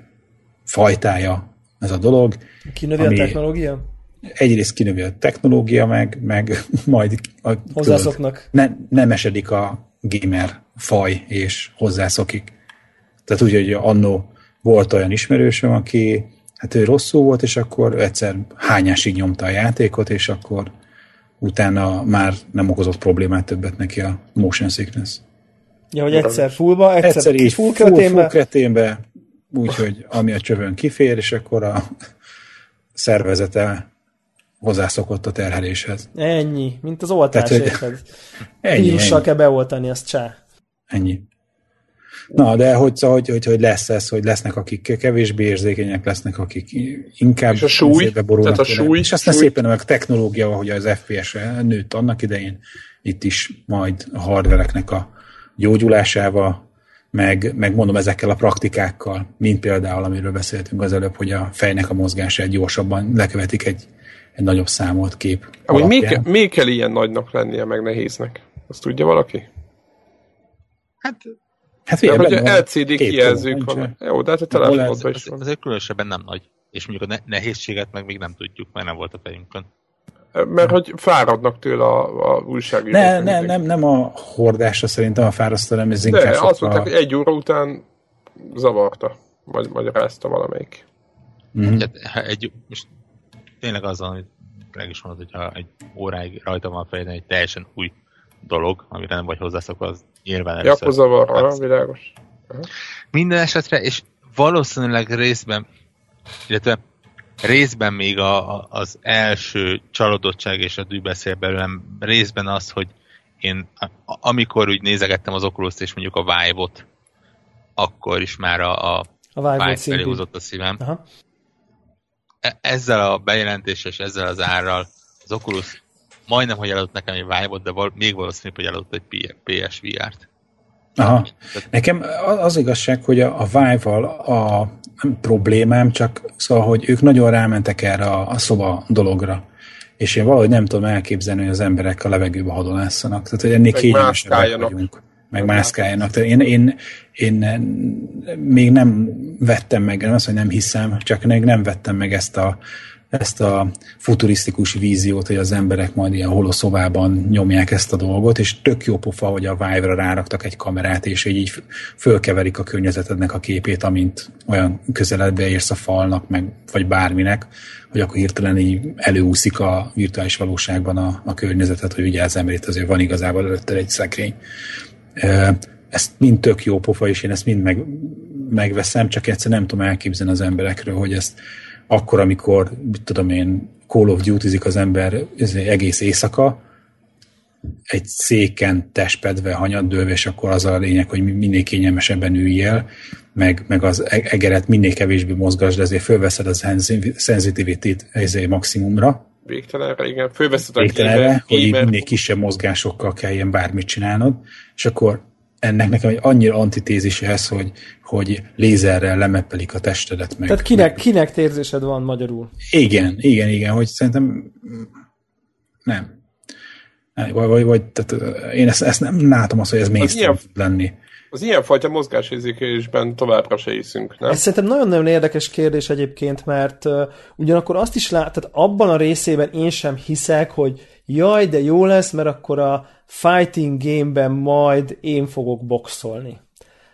fajtája ez a dolog. Kinövi a technológia? Egyrészt kinövi a technológia, meg, meg majd a hozzászoknak. Ne, nem esedik a gamer faj, és hozzászokik. Tehát úgy, hogy annó volt olyan ismerősöm, aki hát ő rosszul volt, és akkor egyszer hányásig nyomta a játékot, és akkor utána már nem okozott problémát többet neki a motion sickness. Ja, hogy egyszer fullba, egyszer, egyszer így full, full, full kreténbe, úgyhogy ami a csövön kifér, és akkor a szervezete hozzászokott a terheléshez. Ennyi, mint az oltás, Tehát, hogy... ennyi, Vírussal ennyi. kell beoltani, azt csá. Ennyi. Na, de hogy, hogy, hogy, hogy lesz ez, hogy lesznek, akik kevésbé érzékenyek, lesznek, akik inkább és a súly, tehát a súly, és aztán súly. szépen a technológia, ahogy az FPS nőtt annak idején, itt is majd a hardvereknek a gyógyulásával, meg, meg mondom ezekkel a praktikákkal, mint például, amiről beszéltünk az előbb, hogy a fejnek a mozgását gyorsabban lekövetik egy, egy nagyobb számolt kép. Amúgy még, még kell ilyen nagynak lennie, meg nehéznek? Azt tudja valaki? Hát Hát figyelj, hogy LCD kijelzők van. Jó, de hát a telefonodban is van. Azért különösebben nem nagy. És mondjuk a nehézséget meg még nem tudjuk, mert nem volt a fejünkön. Mert hogy fáradnak tőle a, a újságírók. Ne, ne, nem, nem a hordásra szerintem a fárasztó, nem ez inkább De azt mondták, hogy egy óra után zavarta, vagy magyarázta valamelyik. Mm-hmm. Egy, most tényleg az, amit meg is mondod, hogyha egy óráig rajta van a fejeden egy teljesen új dolog, amire nem vagy hozzászokva, az nyilván először. Ja, zavar, aha, világos. Aha. Minden esetre, és valószínűleg részben, illetve részben még a, a, az első csalódottság és a dű beszél belőlem, részben az, hogy én amikor úgy nézegettem az oculus és mondjuk a Vive-ot, akkor is már a, a, a Vive, Vive felé hozott a szívem. Aha. E, ezzel a bejelentéssel és ezzel az árral az Oculus majdnem, hogy eladott nekem egy Vive-ot, de val- még valószínűbb, hogy eladott egy PSVR-t. Aha. Nekem az igazság, hogy a, a Vive-val a nem problémám, csak szóval, hogy ők nagyon rámentek erre a, a szoba dologra. És én valahogy nem tudom elképzelni, hogy az emberek a levegőbe hadolásszanak. Tehát, hogy ennél kényelmesebbek vagyunk. Meg mászkáljanak. Tehát én, én, én, én még nem vettem meg, nem azt, hogy nem hiszem, csak még nem vettem meg ezt a, ezt a futurisztikus víziót, hogy az emberek majd ilyen holoszobában nyomják ezt a dolgot, és tök jó pofa, hogy a Vive-ra ráraktak egy kamerát, és így, így fölkeverik a környezetednek a képét, amint olyan közeledbe érsz a falnak, meg, vagy bárminek, hogy akkor hirtelen így előúszik a virtuális valóságban a, a környezetet, hogy ugye az emberét azért van igazából előtte egy szekrény. Ezt mind tök jó pofa, és én ezt mind meg, megveszem, csak egyszer nem tudom elképzelni az emberekről, hogy ezt akkor, amikor, mit tudom én, Call of duty az ember egész éjszaka, egy széken testpedve, hanyaddőlve, és akkor az a lényeg, hogy minél kényelmesebben üljél, meg, meg az e- egeret minél kevésbé mozgasd, ezért fölveszed a sensitivity-t ezért maximumra. Végtelenre, igen. Fölveszed a Végtelenre, hogy minél kisebb mozgásokkal kelljen bármit csinálnod, és akkor ennek nekem egy annyira antitézis ez, hogy, hogy lézerrel lemeppelik a testedet meg. Tehát kinek, meg... kinek érzésed van magyarul? Igen, igen, igen, hogy szerintem nem. Vagy, vagy, vagy tehát én ezt, ezt nem látom azt, hogy ez mainstream tud lenni. Az ilyenfajta mozgásérzékelésben továbbra se hiszünk, nem? Ez szerintem nagyon-nagyon érdekes kérdés egyébként, mert uh, ugyanakkor azt is lát, tehát abban a részében én sem hiszek, hogy jaj, de jó lesz, mert akkor a fighting gameben majd én fogok boxolni.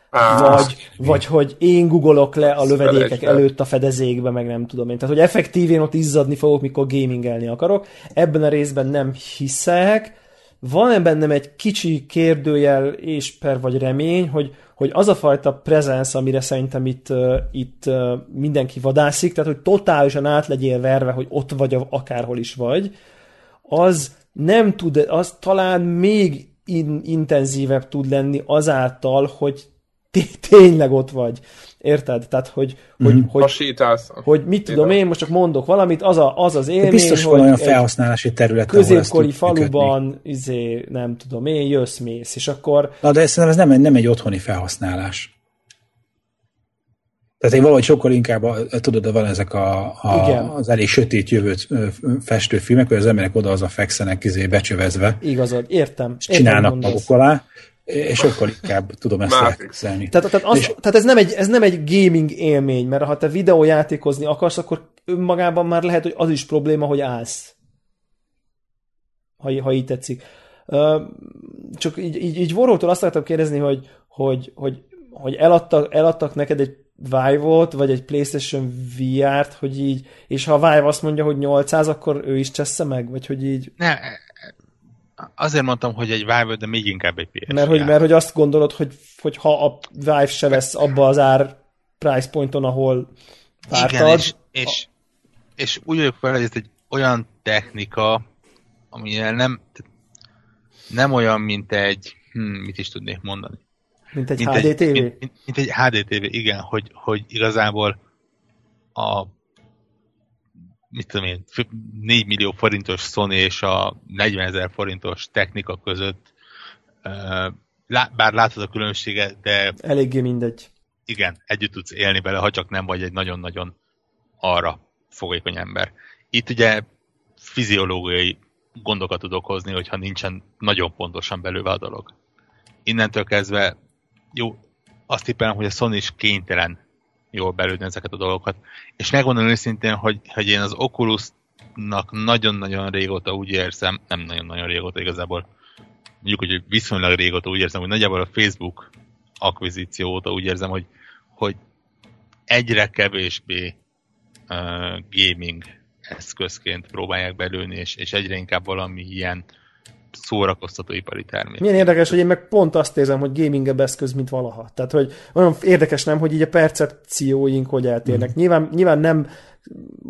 Ah, vagy, vagy hogy én googolok le a lövedékek előtt a fedezékbe, meg nem tudom én. Tehát, hogy effektív én ott izzadni fogok, mikor gamingelni akarok. Ebben a részben nem hiszek. Van-e bennem egy kicsi kérdőjel és per vagy remény, hogy, hogy az a fajta prezensz, amire szerintem itt, itt mindenki vadászik, tehát hogy totálisan át legyél verve, hogy ott vagy, akárhol is vagy, az nem tud, az talán még in, intenzívebb tud lenni azáltal, hogy tényleg ott vagy. Érted? Tehát, hogy, hogy, mm. hogy, hogy mit tudom én, most csak mondok valamit, az a, az, az élmény, Biztos hogy olyan felhasználási terület, középkori faluban, izé, nem tudom én, jössz, mész, és akkor... Na, de szerintem ez nem, nem egy otthoni felhasználás. Tehát én valahogy sokkal inkább, tudod, van ezek a, a, az elég sötét jövőt festő filmek, hogy az emberek oda az a fekszenek izé becsövezve. Igazad, értem. És csinálnak maguk alá, és sokkal inkább tudom ezt elképzelni. Tehát, tehát, az, és... tehát ez, nem egy, ez nem egy gaming élmény, mert ha te videójátékozni akarsz, akkor önmagában már lehet, hogy az is probléma, hogy állsz. Ha, ha így tetszik. Csak így, így, így Warhol-tól azt akartam kérdezni, hogy, hogy, hogy, hogy eladtak, eladtak neked egy Vive-ot, vagy egy PlayStation VR-t, hogy így, és ha a Vive azt mondja, hogy 800, akkor ő is csessze meg? Vagy hogy így... Ne, azért mondtam, hogy egy Vive, de még inkább egy PS mert hogy, mert hogy azt gondolod, hogy, hogy ha a Vive se lesz abba az ár price pointon, ahol vártad... Igen, és, és, és úgy vagyok fel, hogy ez egy olyan technika, ami nem, nem olyan, mint egy, hm, mit is tudnék mondani. Mint egy mint HDTV? Egy, mint, mint, mint egy HDTV, igen, hogy, hogy igazából a mit tudom én, 4 millió forintos Sony és a 40 ezer forintos technika között bár látod a különbséget, de... Eléggé mindegy. Igen, együtt tudsz élni vele, ha csak nem vagy egy nagyon-nagyon arra fogékony ember. Itt ugye fiziológiai gondokat tudok hozni, hogyha nincsen nagyon pontosan belőle a dolog. Innentől kezdve, jó, azt tippelem, hogy a Sony is kénytelen jól belődni ezeket a dolgokat. És megmondom őszintén, hogy, hogy én az Oculusnak nagyon-nagyon régóta úgy érzem, nem nagyon-nagyon régóta igazából, mondjuk, hogy viszonylag régóta úgy érzem, hogy nagyjából a Facebook akvizíció óta úgy érzem, hogy, hogy egyre kevésbé uh, gaming eszközként próbálják belőni, és, és egyre inkább valami ilyen szórakoztató ipari termék. Milyen érdekes, hogy én meg pont azt érzem, hogy gaming eszköz, mint valaha. Tehát, hogy olyan érdekes nem, hogy így a percepcióink hogy eltérnek. Mm. Nyilván, nyilván nem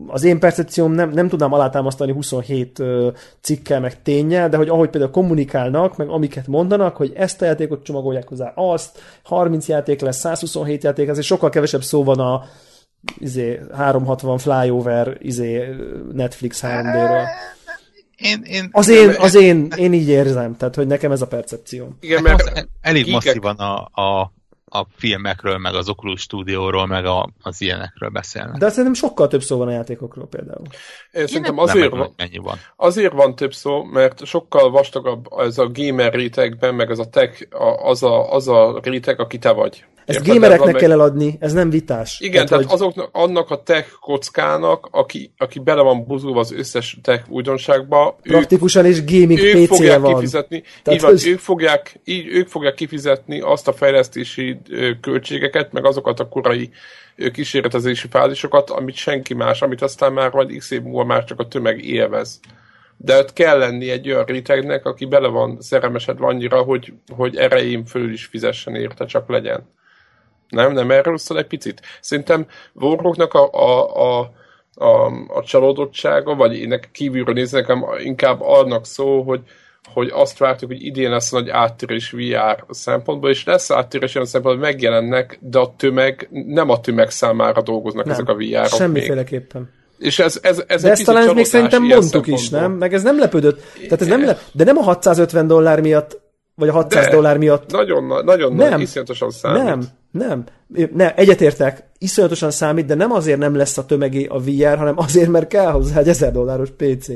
az én percepcióm nem, nem tudnám alátámasztani 27 uh, cikkel, meg tényel, de hogy ahogy például kommunikálnak, meg amiket mondanak, hogy ezt a játékot csomagolják hozzá, azt, 30 játék lesz, 127 játék, ez sokkal kevesebb szó van a izé, 360 flyover izé, Netflix 3D-ről. Én, én, az én, az én, én így érzem, tehát hogy nekem ez a percepcióm. Igen, hát mert elég masszívan a, a a filmekről, meg az Oculus stúdióról, meg a, az ilyenekről beszélnek. De szerintem sokkal több szó van a játékokról például. Én szerintem azért, nem van, mennyi van. azért van több szó, mert sokkal vastagabb ez a gamer rétegben, meg az a tech, az a, az a réteg, aki te vagy. Ezt Érted, gamereknek meg... kell eladni, ez nem vitás. Igen, tehát, tehát hogy... azoknak, annak a tech kockának, aki, aki bele van buzulva az összes tech újdonságba, praktikusan és gaming ők fogják van. kifizetni, tehát így van, ők, fogják, így, ők fogják kifizetni azt a fejlesztési költségeket, meg azokat a korai kísérletezési fázisokat, amit senki más, amit aztán már majd x év múlva már csak a tömeg élvez. De ott kell lenni egy olyan rétegnek, aki bele van szerelmesedve annyira, hogy, hogy erején fölül is fizessen érte, csak legyen. Nem, nem erről szól egy picit. Szerintem Warhawknak a, a, a, a, a csalódottsága, vagy ének kívülről nézni, nekem inkább annak szó, hogy, hogy azt vártuk, hogy idén lesz nagy áttérés VR szempontból, és lesz áttérés olyan szempontból, hogy megjelennek, de a tömeg, nem a tömeg számára dolgoznak nem, ezek a VR-ok Semmiféleképpen. Még. És ez, ez, ez de ezt talán még szerintem mondtuk is, nem? Meg ez nem lepődött. Tehát ez nem lep... De nem a 650 dollár miatt, vagy a 600 de, dollár miatt. Nagyon, nagyon nem, iszonyatosan számít. Nem, nem. Nem, egyetértek, iszonyatosan számít, de nem azért nem lesz a tömegé a VR, hanem azért, mert kell hozzá egy 1000 dolláros PC.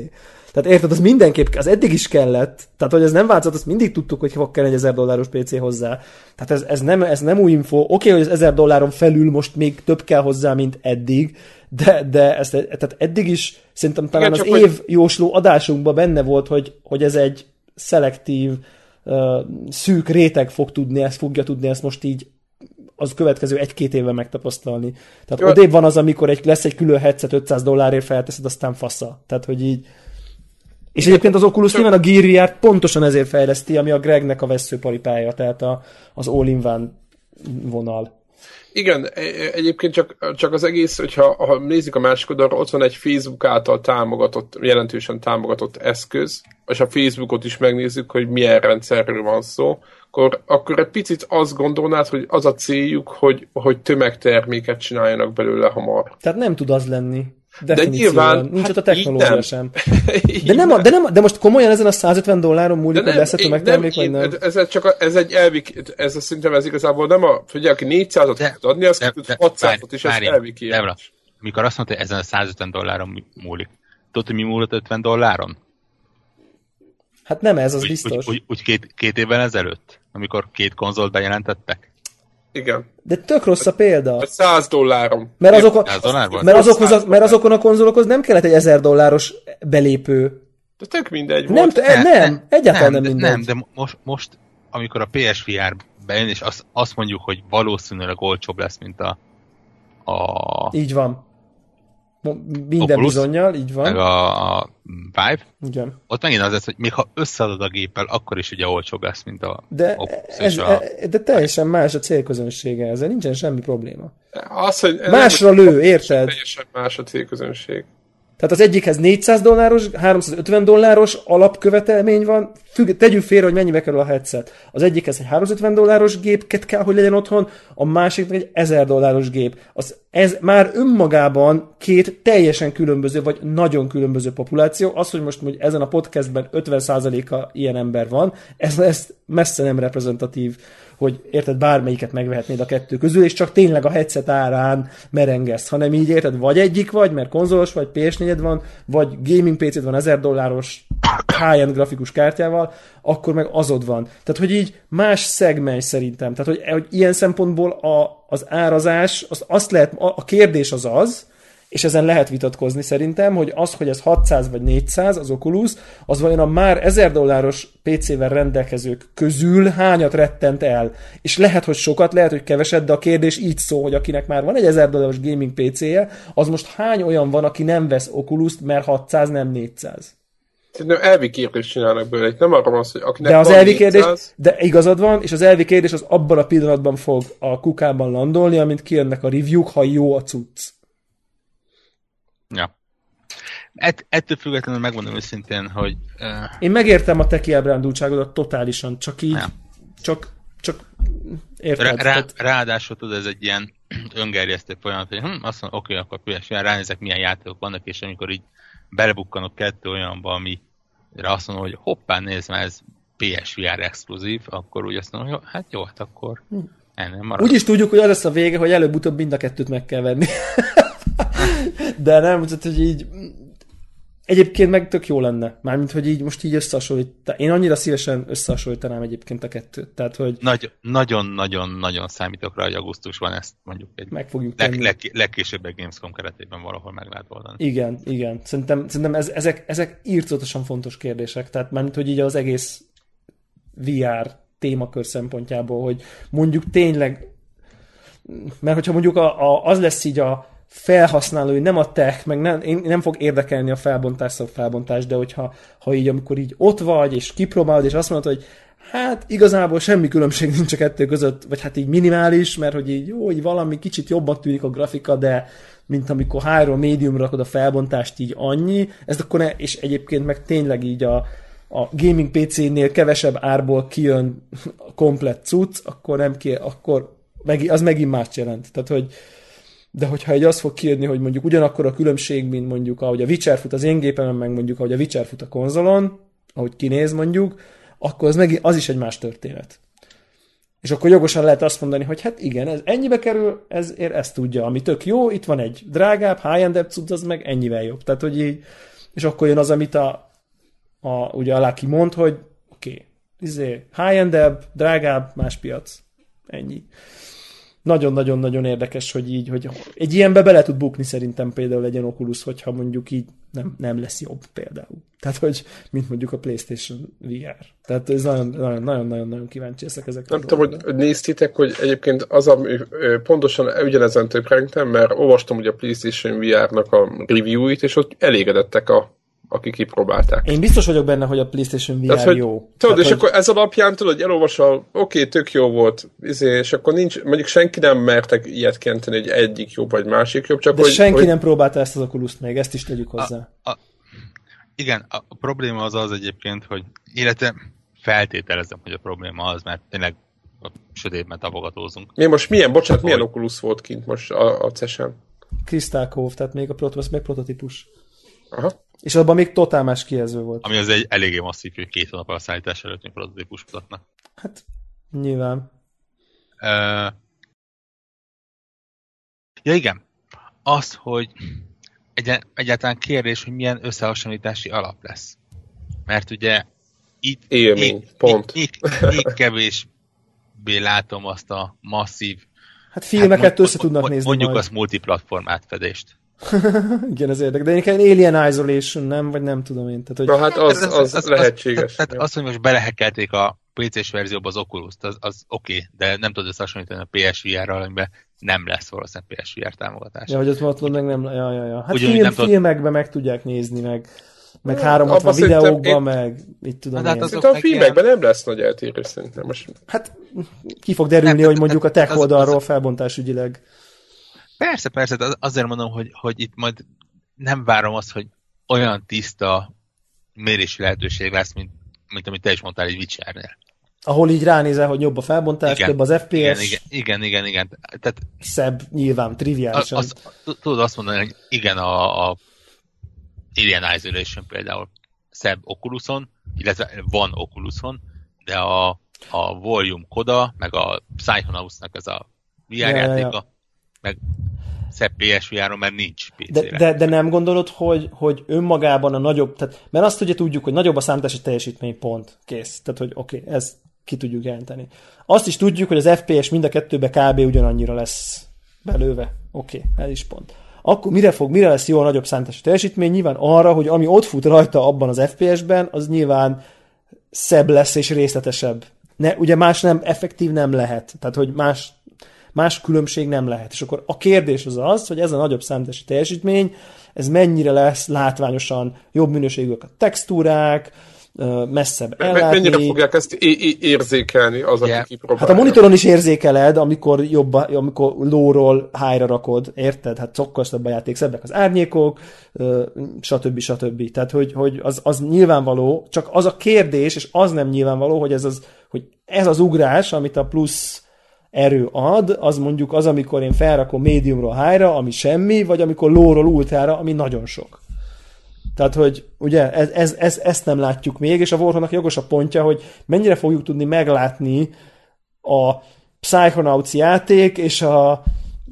Tehát érted, az mindenképp, az eddig is kellett, tehát hogy ez nem változott, azt mindig tudtuk, hogy fog kell egy 1000 dolláros PC hozzá. Tehát ez, ez, nem, ez nem új info. Oké, okay, hogy az 1000 dolláron felül most még több kell hozzá, mint eddig, de, de ezt, tehát eddig is szerintem talán Igen, az év hogy... jósló adásunkban benne volt, hogy, hogy ez egy szelektív, uh, szűk réteg fog tudni, ezt fogja tudni ezt most így az következő egy-két évben megtapasztalni. Tehát Jó. odébb van az, amikor egy, lesz egy külön headset 500 dollárért felteszed, aztán fasza. Tehát, hogy így... És egyébként az Oculus nyilván a Gear VR pontosan ezért fejleszti, ami a Gregnek a veszőparipája, tehát a, az all-in-one vonal. Igen, e, e, egyébként csak, csak az egész, hogyha ha nézzük a másik oldalra, ott van egy Facebook által támogatott, jelentősen támogatott eszköz, és a Facebookot is megnézzük, hogy milyen rendszerről van szó, akkor, akkor egy picit azt gondolnád, hogy az a céljuk, hogy, hogy tömegterméket csináljanak belőle hamar. Tehát nem tud az lenni. De nyilván nincs hát ott a technológia sem. De, nem, a, de, nem, de most komolyan ezen a 150 dolláron múlik, hogy lesz a tömegtermék, vagy nem? Ez, csak a, ez egy elvi, ez a szerintem ez igazából nem a, figyelj, aki 400-at tud adni, az tud 600-at is, ez elvi kijelent. Mikor azt mondta, hogy ezen a 150 dolláron múlik. Tudod, hogy mi múlott 50 dolláron? Hát nem ez, az úgy, biztos. Úgy, úgy, úgy két, két évvel ezelőtt, amikor két konzolt bejelentettek? Igen. De tök rossz a példa. 100 dollárom. Mert, azok, mert, azokhoz a, mert azokon a konzolokhoz nem kellett egy 1000 dolláros belépő. De tök mindegy volt. Nem, nem, nem egyáltalán nem, nem mindegy. Nem, de most, most amikor a PSVR bejön, és azt, azt mondjuk, hogy valószínűleg olcsóbb lesz, mint a, a... Így van. Minden Oculus, bizonyal, így van. Meg a, a Vive. Igen. Ott megint az lesz, hogy még ha összeadod a géppel, akkor is ugye olcsóbb lesz, mint a de, ez, a... E- de teljesen más a célközönsége, ezzel nincsen semmi probléma. Az, hogy Másra lő, érted? Teljesen más a célközönség. Tehát az egyikhez 400 dolláros, 350 dolláros alapkövetelmény van, függ, tegyük félre, hogy mennyibe kerül a headset. Az egyikhez egy 350 dolláros gép kell, hogy legyen otthon, a másiknak egy 1000 dolláros gép. Az, ez már önmagában két teljesen különböző, vagy nagyon különböző populáció. Az, hogy most hogy ezen a podcastben 50%-a ilyen ember van, ez, ez messze nem reprezentatív hogy érted, bármelyiket megvehetnéd a kettő közül, és csak tényleg a headset árán merengesz, hanem így érted, vagy egyik vagy, mert konzolos vagy, ps van, vagy gaming PC-d van 1000 dolláros high-end grafikus kártyával, akkor meg azod van. Tehát, hogy így más szegmens szerintem. Tehát, hogy, hogy ilyen szempontból a, az árazás, az azt lehet, a, a kérdés az az, és ezen lehet vitatkozni szerintem, hogy az, hogy ez 600 vagy 400 az Oculus, az vajon a már 1000 dolláros PC-vel rendelkezők közül hányat rettent el. És lehet, hogy sokat, lehet, hogy keveset, de a kérdés így szól, hogy akinek már van egy 1000 dolláros gaming PC-je, az most hány olyan van, aki nem vesz Oculus-t, mert 600, nem 400? Szerintem elvi kérdést csinálnak belőle, nem arról van hogy akinek de az elvi 400... kérdés, de igazad van, és az elvi kérdés az abban a pillanatban fog a kukában landolni, amint kijönnek a review-k, ha jó a cucc. Ja. Et, ettől függetlenül megmondom őszintén, hogy... Uh... Én megértem a te kiábrándultságodat totálisan, csak így, ja. csak, csak érted. Rá, rá, ráadásul tudod, ez egy ilyen öngerjesztő folyamat, hogy hm, azt mondom, oké, okay, akkor PSV, ránézek, milyen játékok vannak, és amikor így belebukkanok kettő olyanba, ami azt mondom, hogy hoppá, nézd már, ez PSVR exkluzív, akkor úgy azt mondom, hogy jó, hát jó, hát akkor hm. ennél marad. Úgy is tudjuk, hogy az lesz a vége, hogy előbb-utóbb mind a kettőt meg kell venni. De nem, tehát, hogy így Egyébként meg tök jó lenne. Mármint, hogy így most így összehasonlít. Én annyira szívesen összehasonlítanám egyébként a kettőt. Tehát, hogy... Nagy, nagyon-nagyon-nagyon számítok rá, hogy augusztusban ezt mondjuk egy meg fogjuk leg, leg, legkésőbb egy Gamescom keretében valahol meg lehet oldani. Igen, igen. Szerintem, szerintem ez, ezek, ezek írtótosan fontos kérdések. Tehát mármint, hogy így az egész VR témakör szempontjából, hogy mondjuk tényleg mert hogyha mondjuk a, a, az lesz így a felhasználói, nem a tech, meg nem, én nem fog érdekelni a felbontás, szóval felbontás, de hogyha ha így, amikor így ott vagy, és kipróbálod, és azt mondod, hogy hát igazából semmi különbség nincs a kettő között, vagy hát így minimális, mert hogy így jó, hogy valami kicsit jobban tűnik a grafika, de mint amikor high médium rakod a felbontást, így annyi, ez akkor ne, és egyébként meg tényleg így a, a gaming PC-nél kevesebb árból kijön a komplet cucc, akkor nem kér, akkor meg, az megint más jelent. Tehát, hogy, de hogyha egy az fog kijönni, hogy mondjuk ugyanakkor a különbség, mint mondjuk ahogy a Witcher fut az én gépemen, meg mondjuk ahogy a Witcher fut a konzolon, ahogy kinéz mondjuk, akkor az, meg, az is egy más történet. És akkor jogosan lehet azt mondani, hogy hát igen, ez ennyibe kerül, ér ezt tudja, ami tök jó, itt van egy drágább, high-end cucc, az meg ennyivel jobb. Tehát, hogy így, és akkor jön az, amit a, a ugye a Lucky mond, hogy oké, okay, izé, high-end drágább, más piac. Ennyi nagyon-nagyon-nagyon érdekes, hogy így, hogy egy ilyenbe bele tud bukni szerintem például egy Oculus, hogyha mondjuk így nem, nem lesz jobb például. Tehát, hogy mint mondjuk a PlayStation VR. Tehát ez nagyon-nagyon-nagyon kíváncsi ezek ezek. Nem tudom, hogy néztétek, hogy egyébként az, ami pontosan ugyanezen töprengtem, mert olvastam ugye a PlayStation VR-nak a review-it, és ott elégedettek a akik kipróbálták. Én biztos vagyok benne, hogy a PlayStation VR Tehát, hogy, jó. Tudod, Tehát, és hogy... akkor ez alapján tudod, hogy elolvasol, oké, okay, tök jó volt, izé, és akkor nincs, mondjuk senki nem mertek ilyet kenteni, hogy egyik jobb vagy másik jobb, csak De hogy, senki hogy... nem próbálta ezt az oculus még, ezt is tegyük hozzá. A, a, igen, a, probléma az az egyébként, hogy illetve feltételezem, hogy a probléma az, mert tényleg a sötétben tapogatózunk. Mi most milyen, bocsánat, milyen Oculus volt kint most a, a CES-en? Crystal Cove, tehát még a prototípus, még prototípus. Aha. És abban még totál más kijelző volt. Ami az egy eléggé masszív, hogy két hónap a szállítás előtt még prototípus mutatnak. Hát, nyilván. Uh, ja igen, az, hogy egy, egyáltalán kérdés, hogy milyen összehasonlítási alap lesz. Mert ugye itt Élmény, még, pont. Még, még, még kevésbé látom azt a masszív Hát filmeket hát, össze tudnak nézni Mondjuk majd. azt multiplatform átfedést. Igen, ez érdek. De én Alien Isolation, nem? Vagy nem tudom én. Tehát, hogy... Na hát az, az, az, az lehetséges. Tehát az, hogy most belehekelték a PC-s verzióba az oculus az, az oké, okay, de nem tudod összehasonlítani a PSVR-ral, amiben nem lesz valószínűleg PSVR támogatás. Ja, hogy azt mondod, meg nem, ja, ja, ja. Hát Ugyan, film, nem filmekben tud... meg tudják nézni, meg meg 360 videókban, én... meg mit tudom hát, hát a filmekben nem lesz nagy eltérés szerintem. Most... Hát ki fog derülni, nem, hogy mondjuk a tech oldalról felbontásügyileg Persze, persze, azért mondom, hogy, hogy itt majd nem várom azt, hogy olyan tiszta mérési lehetőség lesz, mint, mint amit te is mondtál egy Witchernél. Ahol így ránézel, hogy jobb a felbontás, igen, több az FPS. Igen, igen, igen, igen. igen. Tehát, Szebb, nyilván, triviálisan. Az, az, tudod azt mondani, hogy igen, a, a Alien Isolation például szebb Oculuson, illetve van Oculuson, de a, a Volume Koda, meg a Psychonauts-nak ez a VR ja, játéka, ja, ja. Meg szebb PSVR-on, mert nincs pc de, de, de, nem gondolod, hogy, hogy önmagában a nagyobb, tehát, mert azt ugye tudjuk, hogy nagyobb a számítási teljesítmény pont, kész. Tehát, hogy oké, okay, ez ki tudjuk jelenteni. Azt is tudjuk, hogy az FPS mind a kettőbe kb. ugyanannyira lesz belőve. Oké, okay, ez is pont. Akkor mire fog, mire lesz jó a nagyobb számítási teljesítmény? Nyilván arra, hogy ami ott fut rajta abban az FPS-ben, az nyilván szebb lesz és részletesebb. Ne, ugye más nem, effektív nem lehet. Tehát, hogy más más különbség nem lehet. És akkor a kérdés az az, hogy ez a nagyobb számítási teljesítmény, ez mennyire lesz látványosan jobb minőségűek a textúrák, messzebb ellátni. Mennyire fogják ezt érzékelni az, yeah. aki kipróbálja? Hát a monitoron is érzékeled, amikor jobb, amikor lóról high rakod, érted? Hát szokkal a játék, szebbek az árnyékok, stb. stb. Tehát, hogy, hogy az, az nyilvánvaló, csak az a kérdés, és az nem nyilvánvaló, hogy ez az, hogy ez az ugrás, amit a plusz erő ad, az mondjuk az, amikor én felrakom médiumról high ami semmi, vagy amikor lóról ultrára, ami nagyon sok. Tehát, hogy ugye ez, ez, ez, ezt nem látjuk még, és a Warhol-nak jogos a pontja, hogy mennyire fogjuk tudni meglátni a Psychonauts játék és a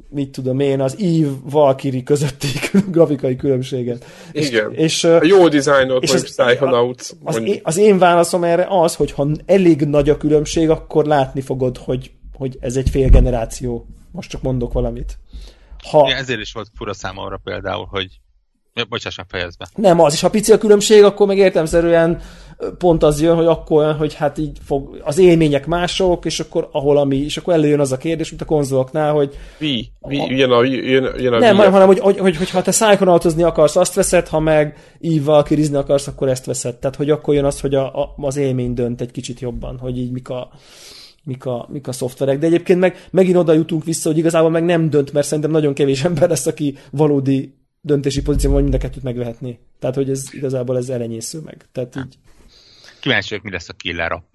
mit tudom én, az Eve Valkyrie közötti grafikai különbséget. Igen. És, és, a jó dizájnot, és vagy Psychonauts. Az, az, én, az én válaszom erre az, hogy ha elég nagy a különbség, akkor látni fogod, hogy hogy ez egy fél generáció. Most csak mondok valamit. Ha... Ja, ezért is volt fura számomra például, hogy Bocsássam, fejezd be. Nem, az is, ha pici a különbség, akkor meg értelmszerűen pont az jön, hogy akkor, hogy hát így fog, az élmények mások, és akkor ahol ami, és akkor előjön az a kérdés, mint a konzoloknál, hogy... Mi? Mi? Jön a, jön, jön a nem, hanem, hanem hogy, hogy, hogy, hogy, ha te psychonautozni akarsz, azt veszed, ha meg ívval kirizni akarsz, akkor ezt veszed. Tehát, hogy akkor jön az, hogy a, a, az élmény dönt egy kicsit jobban, hogy így mik a, mik a, mik a szoftverek. De egyébként meg megint oda jutunk vissza, hogy igazából meg nem dönt, mert szerintem nagyon kevés ember lesz, aki valódi döntési pozícióban mind a kettőt megvehetni. Tehát, hogy ez igazából ez elenyésző meg. Tehát így... Kíváncsi vagyok, mi lesz a killer app.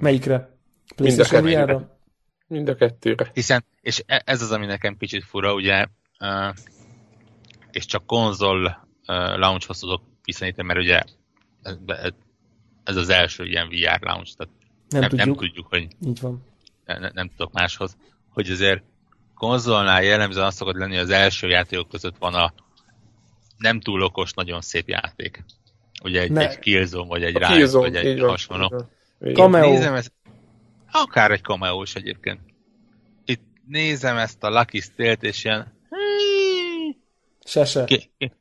Melyikre? Mind a kettőre. Mind a kettőre. Hiszen, és e- ez az, ami nekem kicsit fura, ugye, és csak konzol launchhoz tudok viszonyítani, mert ugye ez az első ilyen VR launch, tehát nem, nem, tudjuk. nem tudjuk, hogy Így van. Nem, nem tudok máshoz, hogy azért konzolnál jellemzően az szokott lenni, hogy az első játékok között van a nem túl okos, nagyon szép játék. Ugye egy, egy Killzone, vagy egy Rise, vagy egy hasonló. Cameo. Nézem ezt, akár egy cameo is egyébként. Itt nézem ezt a Lucky Steel-t, és ilyen se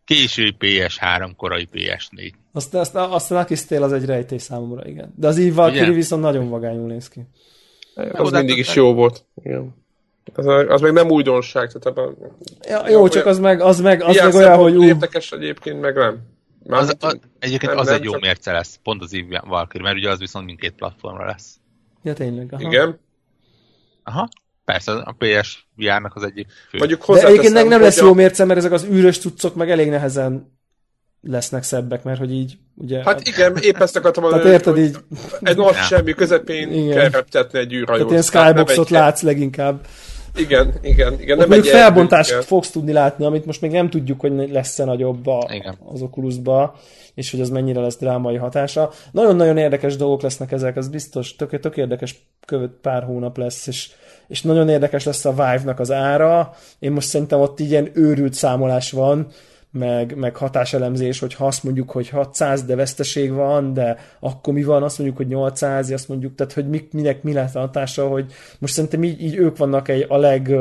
késői PS3, korai PS4. Azt, azt, azt a Lucky Steel az egy rejtés számomra, igen. De az Eve Valkyrie viszont nagyon vagányul néz ki. Az mindig is jó volt. Igen. Az, az meg nem újdonság. Tehát ebben, ja, jó, csak az meg, az meg, az meg olyan, hogy úgy... Érdekes egyébként, meg nem. Már az, az, egyébként nem, az nem, egy jó csak... mérce lesz, pont az Eve Valkyrie, mert ugye az viszont mindkét platformra lesz. Ja, tényleg. Aha. Igen. Aha. Persze, a PS VR-nak az egyik fő. Mondjuk De egyébként nem, nem lesz jó mérce, mert ezek az űrös cuccok meg elég nehezen lesznek szebbek, mert hogy így, ugye... Hát igen, épp ezt akartam mondani, Tehát érted, így... egy nagy semmi közepén igen. kell reptetni egy űrhajót. Tehát ilyen skyboxot látsz leginkább. Igen, igen, igen. Ott nem egy felbontást kell. fogsz tudni látni, amit most még nem tudjuk, hogy lesz-e nagyobb a, az Oculusba, és hogy az mennyire lesz drámai hatása. Nagyon-nagyon érdekes dolgok lesznek ezek, az biztos, tök, tök érdekes követ pár hónap lesz, és, és nagyon érdekes lesz a Vive-nak az ára. Én most szerintem ott ilyen őrült számolás van, meg, meg hatáselemzés, hogy ha azt mondjuk, hogy 600, de veszteség van, de akkor mi van, azt mondjuk, hogy 800, azt mondjuk, tehát hogy mi, minek mi lesz a hatása, hogy most szerintem így, így ők vannak egy, a leg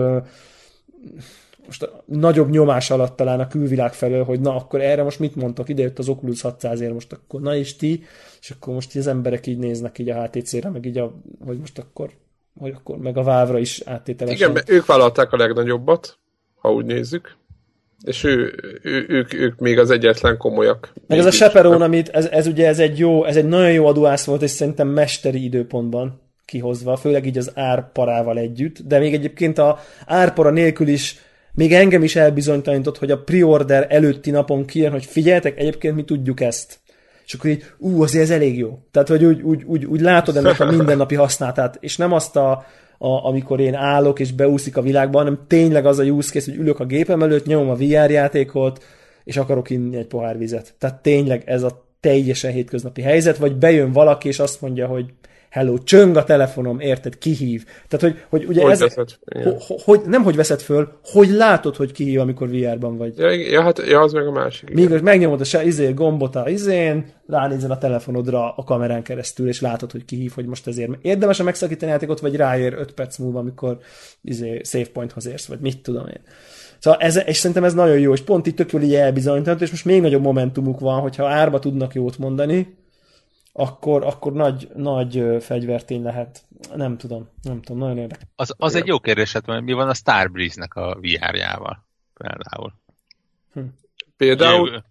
most a nagyobb nyomás alatt talán a külvilág felől, hogy na, akkor erre most mit mondtok, ide jött az Oculus 600 ért, most akkor na és ti, és akkor most az emberek így néznek így a HTC-re, meg így a, hogy most akkor, hogy akkor meg a Válvra is áttételesen. Igen, ők vállalták a legnagyobbat, ha úgy nézzük. És ő, ő, ők, ők még az egyetlen komolyak. Meg ez a Chaperone, amit, ez, ez ugye ez egy, jó, ez egy nagyon jó adóász volt, és szerintem mesteri időpontban kihozva, főleg így az árparával együtt, de még egyébként a árpara nélkül is még engem is elbizonytalanított, hogy a preorder előtti napon kijön, hogy figyeltek, egyébként mi tudjuk ezt. És akkor így, ú, azért ez elég jó. Tehát, hogy úgy, úgy, úgy, úgy látod ennek a mindennapi használatát, és nem azt a, a, amikor én állok és beúszik a világban, hanem tényleg az a use case, hogy ülök a gépem előtt, nyomom a VR játékot, és akarok inni egy pohár vizet. Tehát tényleg ez a teljesen hétköznapi helyzet, vagy bejön valaki, és azt mondja, hogy hello, csöng a telefonom, érted, kihív. Tehát, hogy, hogy ugye hogy ez, veszed, hogy, hogy, nem hogy veszed föl, hogy látod, hogy kihív, amikor VR-ban vagy. Ja, ja, hát ja, az meg a másik. Míg hogy megnyomod a se, izé, gombot a izén, ránézel a telefonodra a kamerán keresztül, és látod, hogy kihív, hogy most ezért érdemes a megszakítani játékot, vagy ráér 5 perc múlva, amikor izé, save pointhoz érsz, vagy mit tudom én. Szóval ez, és szerintem ez nagyon jó, és pont itt tök jól így elbizonyított, és most még nagyobb momentumuk van, hogyha árba tudnak jót mondani, akkor, akkor nagy, nagy fegyvertény lehet. Nem tudom, nem tudom, nagyon érdekes. Az, az egy jó kérdés, hát mi van a Starbreeze-nek a VR-jával például? Hm. Például? Ő,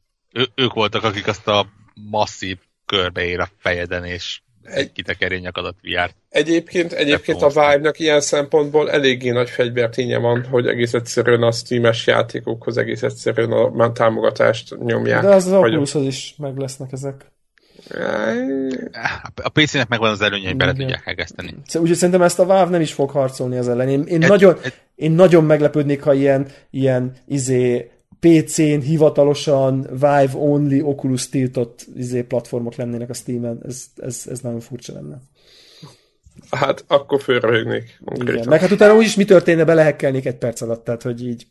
ő, ők voltak, akik azt a masszív körbeér a fejeden, és egy kitekeré nyakadat VR-t. Egyébként, egyébként a Vive-nak ilyen szempontból eléggé nagy fegyverténye van, hogy egész egyszerűen a Steam-es játékokhoz egész egyszerűen a, a támogatást nyomják. De az az Oculushoz is meg lesznek ezek. A PC-nek megvan az előnye, hogy bele tudják hegeszteni. Úgyhogy szerintem ezt a Valve nem is fog harcolni az ellen. Én, én, et, nagyon, et, én nagyon meglepődnék, ha ilyen, ilyen izé, PC-n hivatalosan Vive Only Oculus tiltott izé, platformok lennének a Steam-en. Ez, ez, ez nagyon furcsa lenne. Hát akkor fölröhögnék. Igen. Meg hát utána úgyis mi történne, belehekkelnék egy perc alatt, tehát hogy így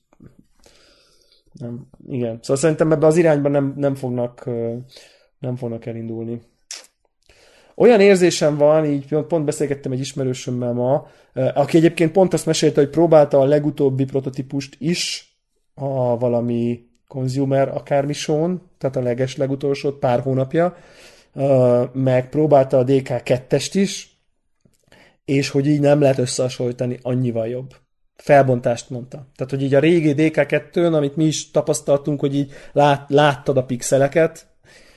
nem, igen. Szóval szerintem ebbe az irányban nem, nem fognak nem fognak elindulni. Olyan érzésem van, így pont beszélgettem egy ismerősömmel ma, aki egyébként pont azt mesélte, hogy próbálta a legutóbbi prototípust is a valami consumer akármi show tehát a leges legutolsót pár hónapja, meg próbálta a DK2-est is, és hogy így nem lehet összehasonlítani, annyival jobb. Felbontást mondta. Tehát, hogy így a régi DK2-n, amit mi is tapasztaltunk, hogy így lát, láttad a pixeleket,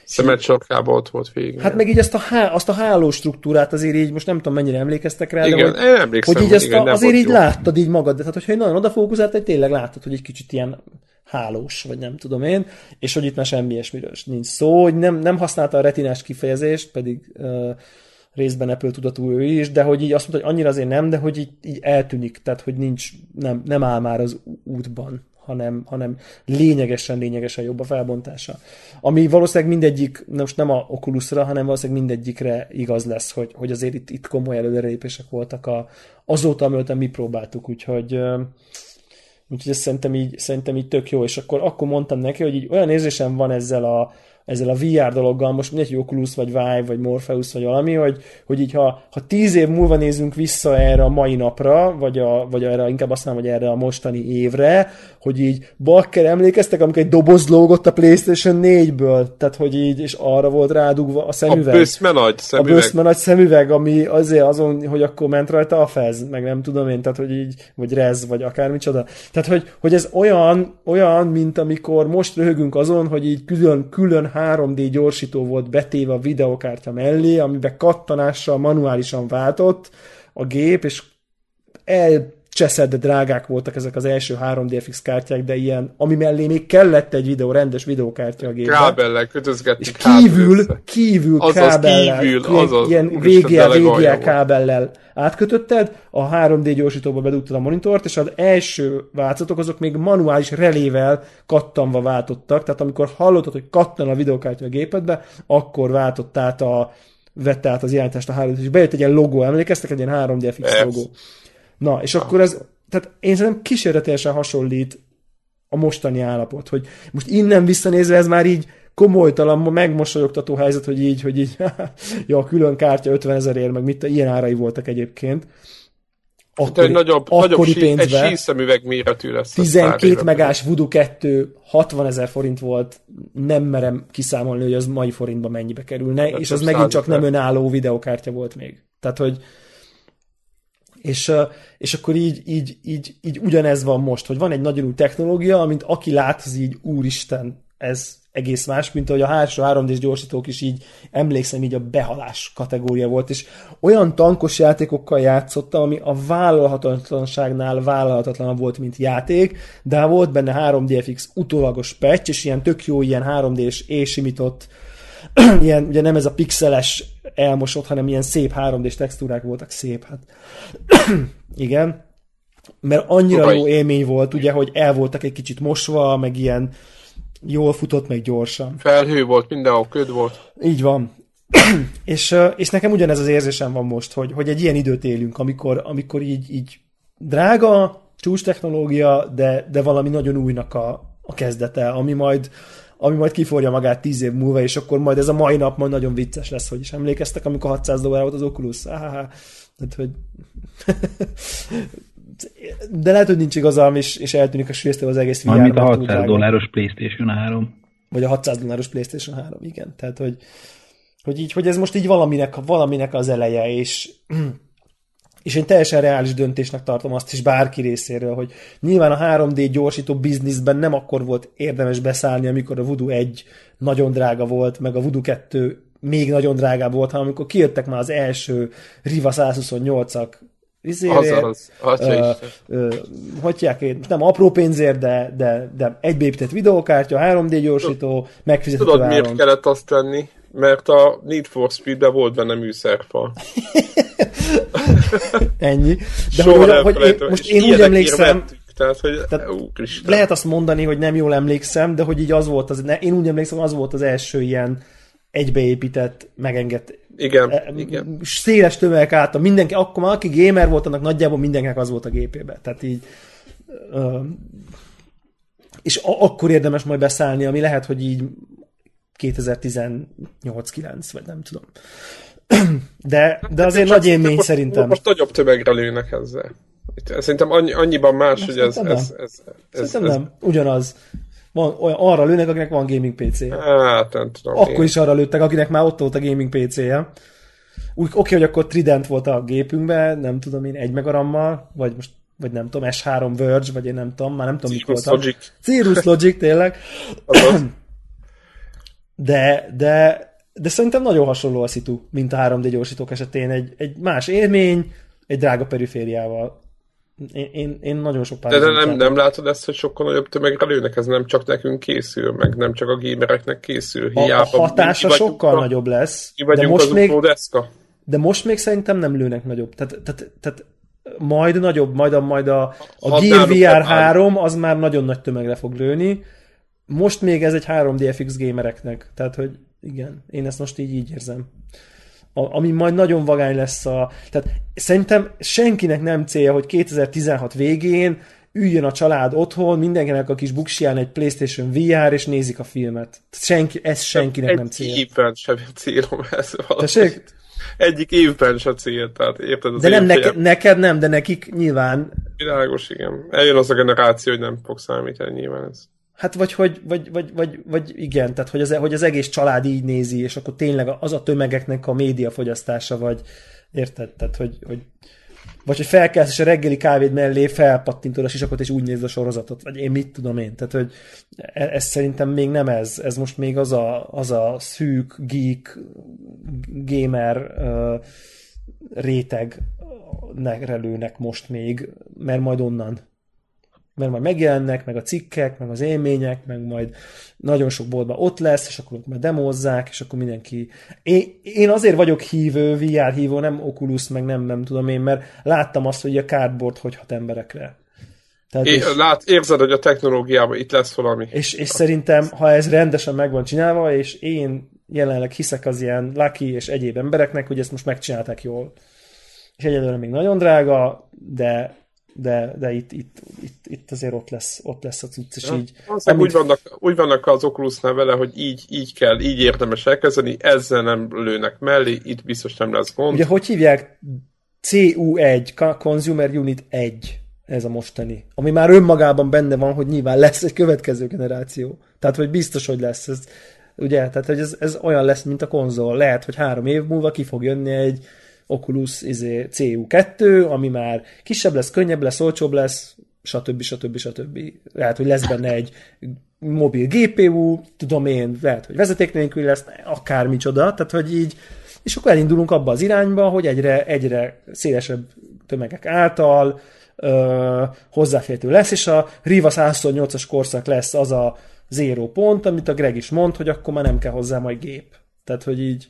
Szemet sarkában ott volt végig. Hát meg így azt a, há, azt a háló struktúrát azért így, most nem tudom mennyire emlékeztek rá, igen, de hogy, emlékszem, hogy így ezt igen, a, azért így jó. láttad így magad, de hát hogyha nagyon odafókuszált, hogy tényleg láttad, hogy egy kicsit ilyen hálós, vagy nem tudom én, és hogy itt már semmi ilyesmiről nincs szó, hogy nem, nem használta a retinás kifejezést, pedig uh, részben Apple tudatú ő is, de hogy így azt mondta, hogy annyira azért nem, de hogy így, így eltűnik, tehát hogy nincs, nem, nem áll már az útban hanem, hanem lényegesen, lényegesen jobb a felbontása. Ami valószínűleg mindegyik, most nem a Oculusra, hanem valószínűleg mindegyikre igaz lesz, hogy, hogy azért itt, itt komoly előrelépések voltak a, azóta, amióta mi próbáltuk, úgyhogy úgyhogy ez szerintem így, szerintem így tök jó, és akkor, akkor mondtam neki, hogy így olyan érzésem van ezzel a, ezzel a VR dologgal, most mindegy, Oculus, vagy Vive, vagy Morpheus, vagy valami, hogy, hogy így ha, ha tíz év múlva nézünk vissza erre a mai napra, vagy, a, vagy erre, inkább azt mondom, hogy erre a mostani évre, hogy így bakker emlékeztek, amikor egy doboz lógott a Playstation 4-ből, tehát hogy így, és arra volt rádugva a szemüveg. A bőszme nagy szemüveg. A bőszme nagy szemüveg, ami azért azon, hogy akkor ment rajta a fez, meg nem tudom én, tehát hogy így, vagy rez, vagy akármicsoda. Tehát, hogy, hogy ez olyan, olyan, mint amikor most röhögünk azon, hogy így külön, külön 3D gyorsító volt betéve a videokártya mellé, amiben kattanással manuálisan váltott a gép, és el cseszed, drágák voltak ezek az első 3DFX kártyák, de ilyen, ami mellé még kellett egy videó, rendes videókártya a gépben. Kábellel kötözgetni. És kívül, kívül azaz, kábellel, kívül, azaz, ilyen VGA, kábellel átkötötted, a 3D gyorsítóba bedugtad a monitort, és az első változatok azok még manuális relével kattanva váltottak, tehát amikor hallottad, hogy kattan a videókártya a gépedbe, akkor váltott át a vette át az irányítást a 3 és bejött egy ilyen logó, emlékeztek? Egy ilyen 3DFX logó. Na, és akkor ez, tehát én szerintem kísérletesen hasonlít a mostani állapot, hogy most innen visszanézve ez már így komolytalan, megmosolyogtató helyzet, hogy így, hogy így, ja, külön kártya 50 ezerért, meg mit, ilyen árai voltak egyébként. Akkori, egy nagyobb, nagyobb sí, pénzbe, egy síszemüveg méretű lesz. 12 megás Voodoo 2 60 ezer forint volt, nem merem kiszámolni, hogy az mai forintban mennyibe kerülne, hát és az megint csak nem önálló videokártya volt még. Tehát, hogy és, és akkor így, így, így, így ugyanez van most, hogy van egy nagyon új technológia, amint aki lát, az így úristen, ez, egész más, mint ahogy a hátsó 3D-s gyorsítók is így emlékszem, így a behalás kategória volt, és olyan tankos játékokkal játszottam, ami a vállalhatatlanságnál vállalhatatlan volt, mint játék, de volt benne 3DFX utólagos patch, és ilyen tök jó, ilyen 3D-s ésimított, ilyen, ugye nem ez a pixeles elmosott, hanem ilyen szép 3D-s textúrák voltak, szép, hát igen, mert annyira Uvaj. jó élmény volt, ugye, hogy el voltak egy kicsit mosva, meg ilyen jól futott, meg gyorsan. Felhő volt, mindenhol köd volt. Így van. és, és nekem ugyanez az érzésem van most, hogy, hogy egy ilyen időt élünk, amikor, amikor így, így drága, csúcs technológia, de, de valami nagyon újnak a, a kezdete, ami majd, ami majd kiforja magát tíz év múlva, és akkor majd ez a mai nap majd nagyon vicces lesz, hogy is emlékeztek, amikor 600 dollár volt az Oculus. Ah, tehát, hogy de lehet, hogy nincs igazam, és, és eltűnik a sülyeztő az egész VR. Mint a 600 dolláros PlayStation 3. Vagy a 600 dolláros PlayStation 3, igen. Tehát, hogy, hogy így, hogy ez most így valaminek, valaminek az eleje, és, és én teljesen reális döntésnek tartom azt is bárki részéről, hogy nyilván a 3D gyorsító bizniszben nem akkor volt érdemes beszállni, amikor a Voodoo 1 nagyon drága volt, meg a Voodoo 2 még nagyon drágább volt, hanem amikor kijöttek már az első Riva 128-ak Izére, az, az, uh, uh, hogy nem apró pénzért, de, de, de egybépített videókártya, 3D gyorsító, megfizethető Tudod, áron. miért kellett azt tenni? Mert a Need for Speed-ben volt benne műszerfal. Ennyi. De Soha hogy, hogy én, most én úgy emlékszem, tehát, hogy tehát ó, lehet azt mondani, hogy nem jól emlékszem, de hogy így az volt az, én úgy emlékszem, az volt az első ilyen egybeépített, megengedt igen, e, igen. Széles tömegek álltam, mindenki, akkor már aki gamer volt, annak nagyjából mindenkinek az volt a gépébe. Tehát így ö, és a, akkor érdemes majd beszállni, ami lehet, hogy így 2018-9, vagy nem tudom. De, de azért nagy élmény most, szerintem. Most nagyobb tömegre lőnek ezzel. Szerintem annyi, annyiban más, Most hogy ez, ez, ez, ez, ez, nem, ugyanaz. Van, olyan, arra lőnek, akinek van gaming PC-je. Hát, nem tudom. Akkor én. is arra lőttek, akinek már ott volt a gaming PC-je. Úgy, oké, hogy akkor Trident volt a gépünkben, nem tudom én, egy megarammal, vagy most vagy nem tudom, S3 Verge, vagy én nem tudom, már nem tudom, mik voltak. Logic. Cirrus Logic, tényleg. de, de, de szerintem nagyon hasonló a szitu, mint a 3D gyorsítók esetén. Egy, egy más élmény, egy drága perifériával. Én, én, én nagyon sok pár. De, de nem, nem látod ezt, hogy sokkal nagyobb tömegre lőnek? Ez nem csak nekünk készül, meg nem csak a gamereknek készül. Hiába, a, a hatása sokkal a, nagyobb lesz. De most még. De most még szerintem nem lőnek nagyobb. Tehát, tehát, tehát majd nagyobb, majd a, majd a, a Gear VR 3 az már nagyon nagy tömegre fog lőni. Most még ez egy 3DFX gamereknek. Tehát, hogy igen, én ezt most így így érzem a, ami majd nagyon vagány lesz a... Tehát szerintem senkinek nem célja, hogy 2016 végén üljön a család otthon, mindenkinek a kis buksiján egy Playstation VR, és nézik a filmet. Senki, ez senkinek egy nem célja. Egy évben sem célom ez Tessék? Egyik évben sem cél, tehát érted az De nem, neke, neked nem, de nekik nyilván... Világos, igen. Eljön az a generáció, hogy nem fog számítani nyilván ez. Hát vagy, hogy, vagy, vagy, vagy, vagy igen, tehát hogy az, hogy az egész család így nézi, és akkor tényleg az a tömegeknek a médiafogyasztása, vagy érted? Tehát, hogy, hogy vagy hogy felkelsz, és a reggeli kávéd mellé felpattintod a sisakot, és úgy nézd a sorozatot, vagy én mit tudom én. Tehát, hogy e, ez szerintem még nem ez. Ez most még az a, az a szűk, geek, gamer uh, réteg lőnek most még, mert majd onnan mert majd megjelennek, meg a cikkek, meg az élmények, meg majd nagyon sok boltban ott lesz, és akkor majd demozzák, és akkor mindenki... Én, én azért vagyok hívő, VR hívó, nem Oculus, meg nem, nem tudom én, mert láttam azt, hogy a cardboard hogy hat emberekre. Tehát é, és, lát, érzed, hogy a technológiában itt lesz valami. És, és szerintem, ha ez rendesen meg van csinálva, és én jelenleg hiszek az ilyen Lucky és egyéb embereknek, hogy ezt most megcsinálták jól. És egyelőre még nagyon drága, de de, de itt, itt, itt, itt azért ott lesz, ott lesz a cucc, és ja, így... Amit... Úgy, vannak, úgy vannak az Oculusnál vele, hogy így, így kell, így érdemes elkezdeni, ezzel nem lőnek mellé, itt biztos nem lesz gond. Ugye, hogy hívják? CU1, Consumer Unit 1, ez a mostani. Ami már önmagában benne van, hogy nyilván lesz egy következő generáció. Tehát, hogy biztos, hogy lesz. Ez, ugye, tehát, hogy ez, ez olyan lesz, mint a konzol. Lehet, hogy három év múlva ki fog jönni egy Oculus izé, CU2, ami már kisebb lesz, könnyebb lesz, olcsóbb lesz, stb. stb. stb. Lehet, hogy lesz benne egy mobil GPU, tudom én, lehet, hogy vezeték nélkül lesz, akármicsoda, tehát hogy így, és akkor elindulunk abba az irányba, hogy egyre, egyre szélesebb tömegek által ö, hozzáférhető lesz, és a Riva 128-as korszak lesz az a zéró pont, amit a Greg is mond, hogy akkor már nem kell hozzá majd gép. Tehát, hogy így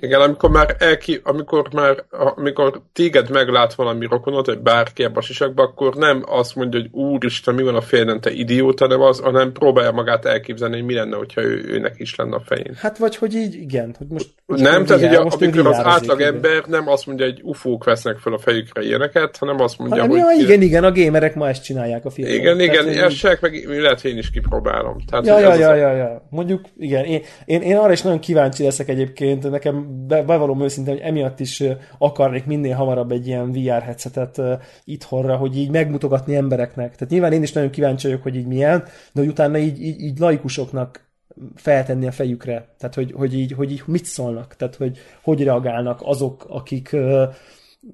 igen, amikor már, elki, amikor már amikor téged meglát valami rokonot, vagy bárki ebbe a sisakba, akkor nem azt mondja, hogy úristen, mi van a fejeden, te idióta, nem az, hanem próbálja magát elképzelni, hogy mi lenne, hogyha ő, őnek is lenne a fején. Hát vagy, hogy így, igen. Hogy most nem, tehát ugye, amikor az átlag ember nem azt mondja, hogy ufók vesznek fel a fejükre ilyeneket, hanem azt mondja, hanem, hogy... Ja, igen, igen, a gémerek ma ezt csinálják a filmben. Igen, igen, tehát, meg lehet, hogy én is kipróbálom. Tehát, ja, ja, ja, ja, ja, Mondjuk, igen, én, én, én arra is nagyon kíváncsi leszek egyébként, nekem bevallom őszintén, hogy emiatt is akarnék minél hamarabb egy ilyen VR headsetet itthonra, hogy így megmutogatni embereknek. Tehát nyilván én is nagyon kíváncsi vagyok, hogy így milyen, de hogy utána így, így, így laikusoknak feltenni a fejükre. Tehát, hogy, hogy, így, hogy így mit szólnak. Tehát, hogy hogy reagálnak azok, akik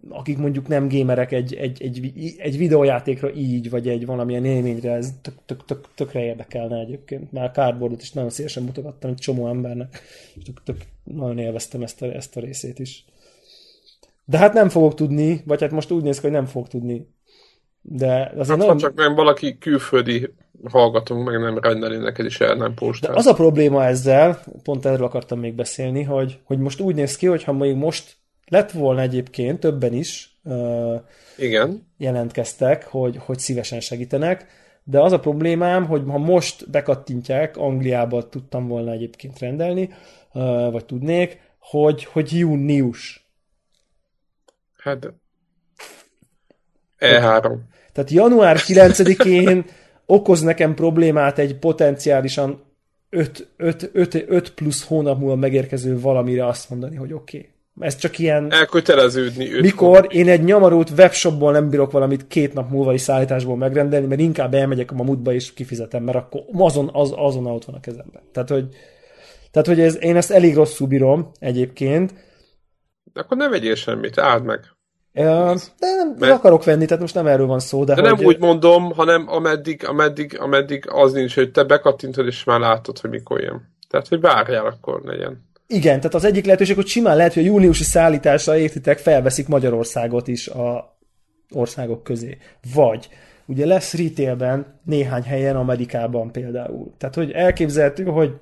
akik mondjuk nem gémerek egy, egy, egy, egy videójátékra így, vagy egy valamilyen élményre, ez tök, tök, tök, tökre érdekelne egyébként. Már cardboardot is nagyon szívesen mutogattam egy csomó embernek, és tök, tök, nagyon élveztem ezt a, ezt a részét is. De hát nem fogok tudni, vagy hát most úgy néz ki, hogy nem fogok tudni. De azért hát, nagyon... csak nem valaki külföldi hallgatunk, meg nem rendeli neked is el, nem postál. De az a probléma ezzel, pont erről akartam még beszélni, hogy, hogy most úgy néz ki, hogy ha még most lett volna egyébként, többen is uh, Igen. jelentkeztek, hogy, hogy szívesen segítenek, de az a problémám, hogy ha most bekattintják, Angliába tudtam volna egyébként rendelni, uh, vagy tudnék, hogy, hogy június. Hát E3. Tehát január 9-én okoz nekem problémát egy potenciálisan 5, 5, 5, 5 plusz hónap múlva megérkező valamire azt mondani, hogy oké. Okay. Ez csak ilyen... Elköteleződni. Mikor hónap. én egy nyomorult webshopból nem bírok valamit két nap múlva is szállításból megrendelni, mert inkább elmegyek a mamutba és kifizetem, mert akkor azon, az, azon ott van a kezemben. Tehát, hogy, tehát, hogy ez, én ezt elég rosszul bírom egyébként. De akkor ne vegyél semmit, áld meg. De nem Mert... akarok venni, tehát most nem erről van szó. De, de hogy... nem úgy mondom, hanem ameddig, ameddig, ameddig az nincs, hogy te bekattintod, és már látod, hogy mikor jön. Tehát, hogy várjál, akkor legyen. Igen, tehát az egyik lehetőség, hogy simán lehet, hogy a júniusi szállításra értitek, felveszik Magyarországot is a országok közé. Vagy ugye lesz retailben néhány helyen Amerikában például. Tehát, hogy elképzelhető, hogy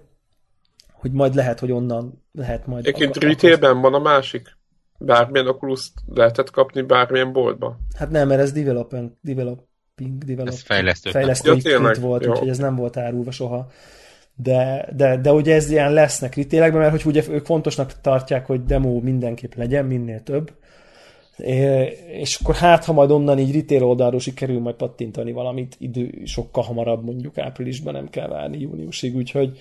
hogy majd lehet, hogy onnan lehet majd... Egyébként retailben van a másik? Bármilyen oculus lehetett kapni bármilyen boltba? Hát nem, mert ez developing, developing, develop, ez fejlesztő. fejlesztő ja, volt, Jó. úgyhogy ez nem volt árulva soha. De, de, de ugye ez ilyen lesznek ritélekben, mert hogy ugye ők fontosnak tartják, hogy demo mindenképp legyen, minél több. És akkor hát, ha majd onnan így retail oldalról sikerül majd pattintani valamit idő sokkal hamarabb, mondjuk áprilisban nem kell várni júniusig, úgyhogy,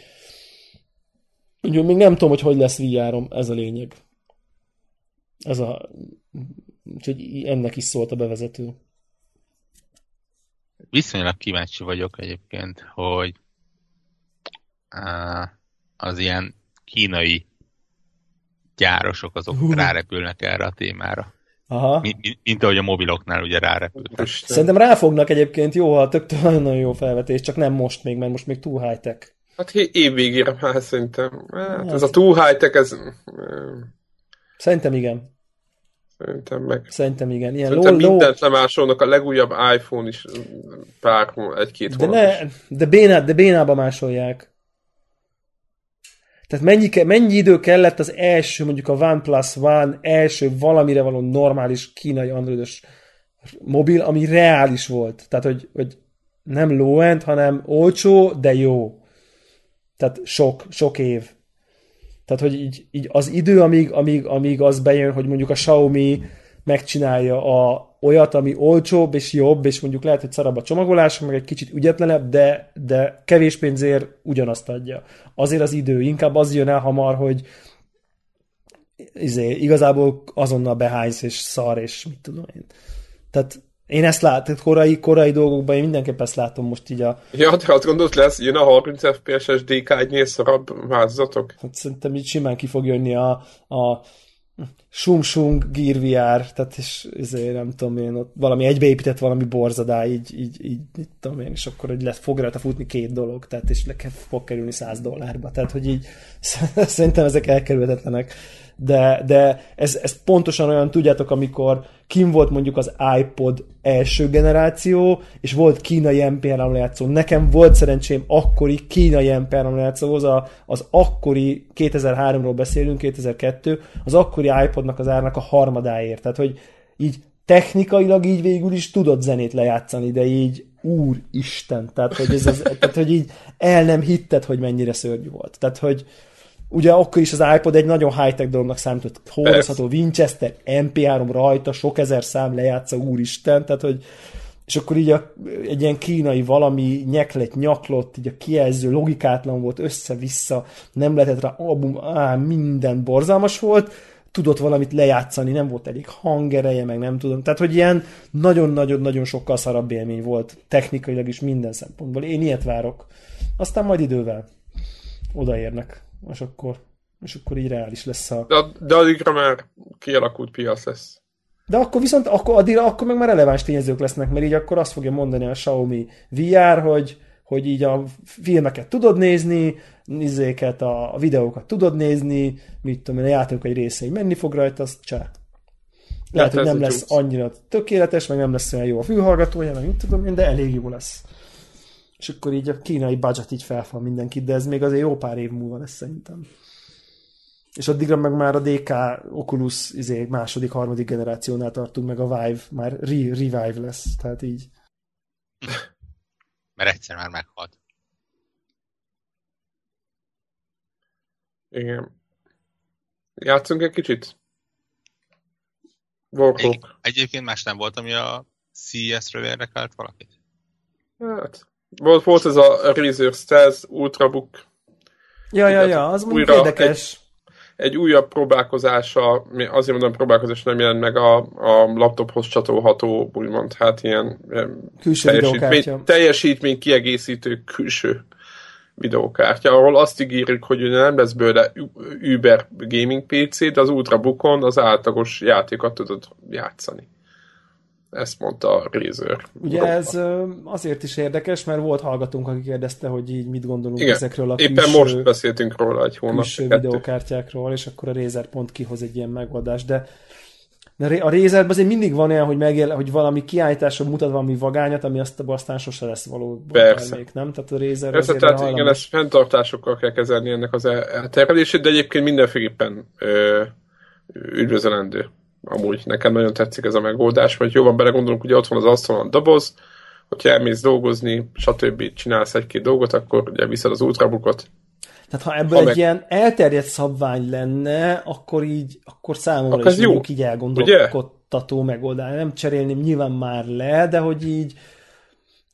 úgyhogy még nem tudom, hogy hogy lesz vr ez a lényeg. Ez a... Úgyhogy ennek is szólt a bevezető. Viszonylag kíváncsi vagyok egyébként, hogy az ilyen kínai gyárosok azok uh. rárepülnek erre a témára. Aha. Mint, mint ahogy a mobiloknál ugye rárepültek. Szerintem ráfognak egyébként jó, a tök nagyon jó felvetés, csak nem most még, mert most még túl high-tech. Hát év végére már szerintem. Hát, hát, ez a túl high-tech, ez... Szerintem igen. Szerintem meg. Szerintem igen. Ilyen Szerintem low, mindent lemásolnak, a legújabb iPhone is pár, egy-két de, ne, de, béná, de bénába másolják. Tehát mennyi, mennyi idő kellett az első, mondjuk a OnePlus One első valamire való normális kínai androidos mobil, ami reális volt. Tehát, hogy, hogy nem low-end, hanem olcsó, de jó. Tehát sok, sok év. Tehát, hogy így, így az idő, amíg, amíg, amíg az bejön, hogy mondjuk a Xiaomi megcsinálja a, olyat, ami olcsóbb és jobb, és mondjuk lehet, hogy szarabb a csomagolás, meg egy kicsit ügyetlenebb, de, de kevés pénzért ugyanazt adja. Azért az idő, inkább az jön el hamar, hogy izé, igazából azonnal behánysz, és szar, és mit tudom én. Tehát én ezt látom, korai, korai dolgokban én mindenképp ezt látom most így a... Ja, te azt gondolod, lesz, jön a 30 FPS-es DK1 szarabb változatok? Hát szerintem így simán ki fog jönni a, a sung-sung Gear VR, tehát és ezért nem tudom én, ott valami egybeépített valami borzadá, így, így, így mit tudom én, és akkor hogy lehet, fog rajta futni két dolog, tehát és le kell, fog kerülni 100 dollárba, tehát hogy így szerintem ezek elkerülhetetlenek de, de ez, ez pontosan olyan, tudjátok, amikor kim volt mondjuk az iPod első generáció, és volt kínai MP3 lejátszó. Nekem volt szerencsém akkori kínai MP3 lejátszóhoz, a, az akkori, 2003-ról beszélünk, 2002, az akkori iPodnak az árnak a harmadáért. Tehát, hogy így technikailag így végül is tudott zenét lejátszani, de így úristen, tehát hogy, ez az, tehát, hogy így el nem hitted, hogy mennyire szörnyű volt. Tehát, hogy, ugye akkor is az iPod egy nagyon high-tech dolognak számított, hordozható Winchester, MP3 rajta, sok ezer szám lejátsza, úristen, tehát hogy és akkor így a, egy ilyen kínai valami nyeklet, nyaklott, így a kijelző logikátlan volt, össze-vissza, nem lehetett rá album, á, minden borzalmas volt, tudott valamit lejátszani, nem volt elég hangereje, meg nem tudom. Tehát, hogy ilyen nagyon-nagyon-nagyon sokkal szarabb élmény volt, technikailag is minden szempontból. Én ilyet várok. Aztán majd idővel odaérnek és akkor, és akkor így reális lesz a... De, de addigra már kialakult piac lesz. De akkor viszont akkor, addigra, akkor meg már releváns tényezők lesznek, mert így akkor azt fogja mondani a Xiaomi VR, hogy, hogy így a filmeket tudod nézni, izéket, a, videókat tudod nézni, mit tudom én, a játékok egy része így menni fog rajta, az csá. Lehet, hogy nem lesz annyira tökéletes, meg nem lesz olyan jó a fülhallgatója, meg mit tudom én, de elég jó lesz és akkor így a kínai budget így felfal mindenkit, de ez még azért jó pár év múlva lesz szerintem. És addigra meg már a DK Oculus izé, második, harmadik generációnál tartunk, meg a Vive már re- revive lesz, tehát így. Mert egyszer már meghalt. Igen. Játszunk egy kicsit? Egy, egyébként más nem volt, ami a CES-ről érdekelt valakit? Hát, volt, volt ez a Razer Stars Ultrabook. Ja, ja, ja, az újra érdekes. Egy, egy újabb próbálkozása, azért mondom próbálkozás nem jelent meg a, a laptophoz csatolható, úgymond, hát ilyen külső teljesítmény, teljesítmény kiegészítő külső videókártya, ahol azt ígérik, hogy nem lesz bőle Uber gaming PC, de az Ultrabookon az átlagos játékot tudod játszani. Ezt mondta a Razer. Ugye Róla. ez azért is érdekes, mert volt hallgatónk, aki kérdezte, hogy így mit gondolunk Igen, ezekről a éppen külső, most beszéltünk róla egy hónap. Külső videókártyákról, és akkor a Razer pont kihoz egy ilyen megoldást, de de a Razerben azért mindig van olyan, hogy, megél, hogy valami kiállításra mutat valami vagányat, ami azt aztán sose lesz való termék, nem? Tehát a Razer Persze, azért tehát igen, ezt fenntartásokkal kell kezelni ennek az elterjedését, de egyébként mindenféleképpen ö, üdvözölendő amúgy nekem nagyon tetszik ez a megoldás, mert jobban belegondolunk, hogy ott van az asztalon a doboz, hogyha elmész dolgozni, stb. csinálsz egy-két dolgot, akkor ugye viszed az ultrabookot. Tehát ha ebből ha egy meg... ilyen elterjedt szabvány lenne, akkor így, akkor számomra akkor is jó. így elgondolkodtató megoldás. Nem cserélném nyilván már le, de hogy így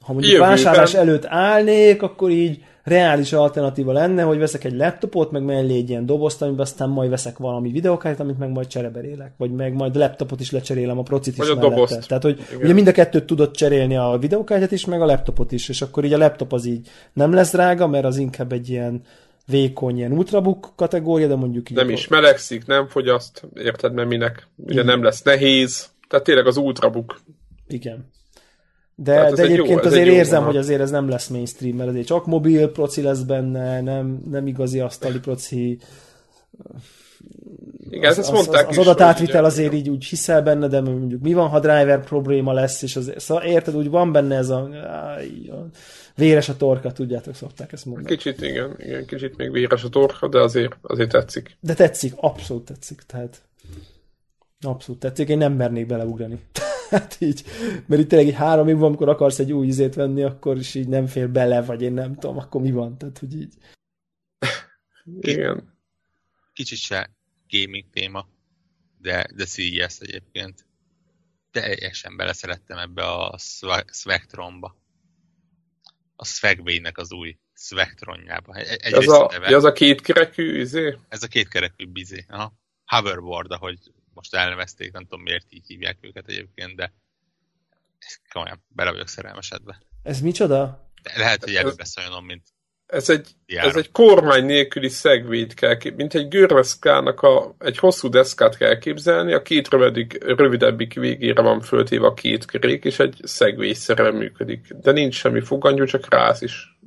ha mondjuk Jövőben... vásárlás előtt állnék, akkor így reális alternatíva lenne, hogy veszek egy laptopot, meg mellé egy ilyen dobozt, amiben aztán majd veszek valami videókártyát, amit meg majd csereberélek, vagy meg majd laptopot is lecserélem, a procit is vagy a dobozt. Tehát, hogy Igen. ugye mind a kettőt tudod cserélni a videókártyát is, meg a laptopot is, és akkor így a laptop az így nem lesz drága, mert az inkább egy ilyen vékony, ilyen ultrabook kategória, de mondjuk így. Nem is melegszik, nem fogyaszt, érted, mert minek? Ugye nem lesz nehéz, tehát tényleg az ultrabook. Igen. De, de egyébként jó, azért érzem, hogy azért ez nem lesz mainstream, mert azért csak mobil proci lesz benne, nem, nem igazi asztali proci. Igen, az, ezt mondták az, az, az adatátvitel azért így úgy hiszel benne, de mondjuk mi van, ha driver probléma lesz, és az, szóval érted, úgy van benne ez a, a véres a torka, tudjátok, szokták ezt mondani. Kicsit igen, igen, kicsit még véres a torka, de azért, azért tetszik. De tetszik, abszolút tetszik, tehát abszolút tetszik, én nem mernék beleugrani. Hát így, mert itt tényleg egy három év van, amikor akarsz egy új izét venni, akkor is így nem fér bele, vagy én nem tudom, akkor mi van, tehát hogy így. Igen. Kicsit se gaming téma, de, de CES egyébként. Teljesen beleszerettem ebbe a Spectromba. A Swagway-nek az új Spectronjába. Egy, ez, a, ez a kétkerekű izé? Ez a kétkerekű bizé. Aha. Hoverboard, ahogy most elnevezték, nem tudom miért így hívják őket egyébként, de komolyan, bele vagyok szerelmesedve. Ez micsoda? De lehet, hogy előbb lesz olyanom, mint Ez egy, ez egy kormány nélküli szegvényt kell, mint egy görveszkának a, egy hosszú deszkát kell képzelni, a két rövidik, rövidebbik végére van föltéve a két kerék, és egy szegvélyszerűen működik. De nincs semmi fogantyú, csak rász is.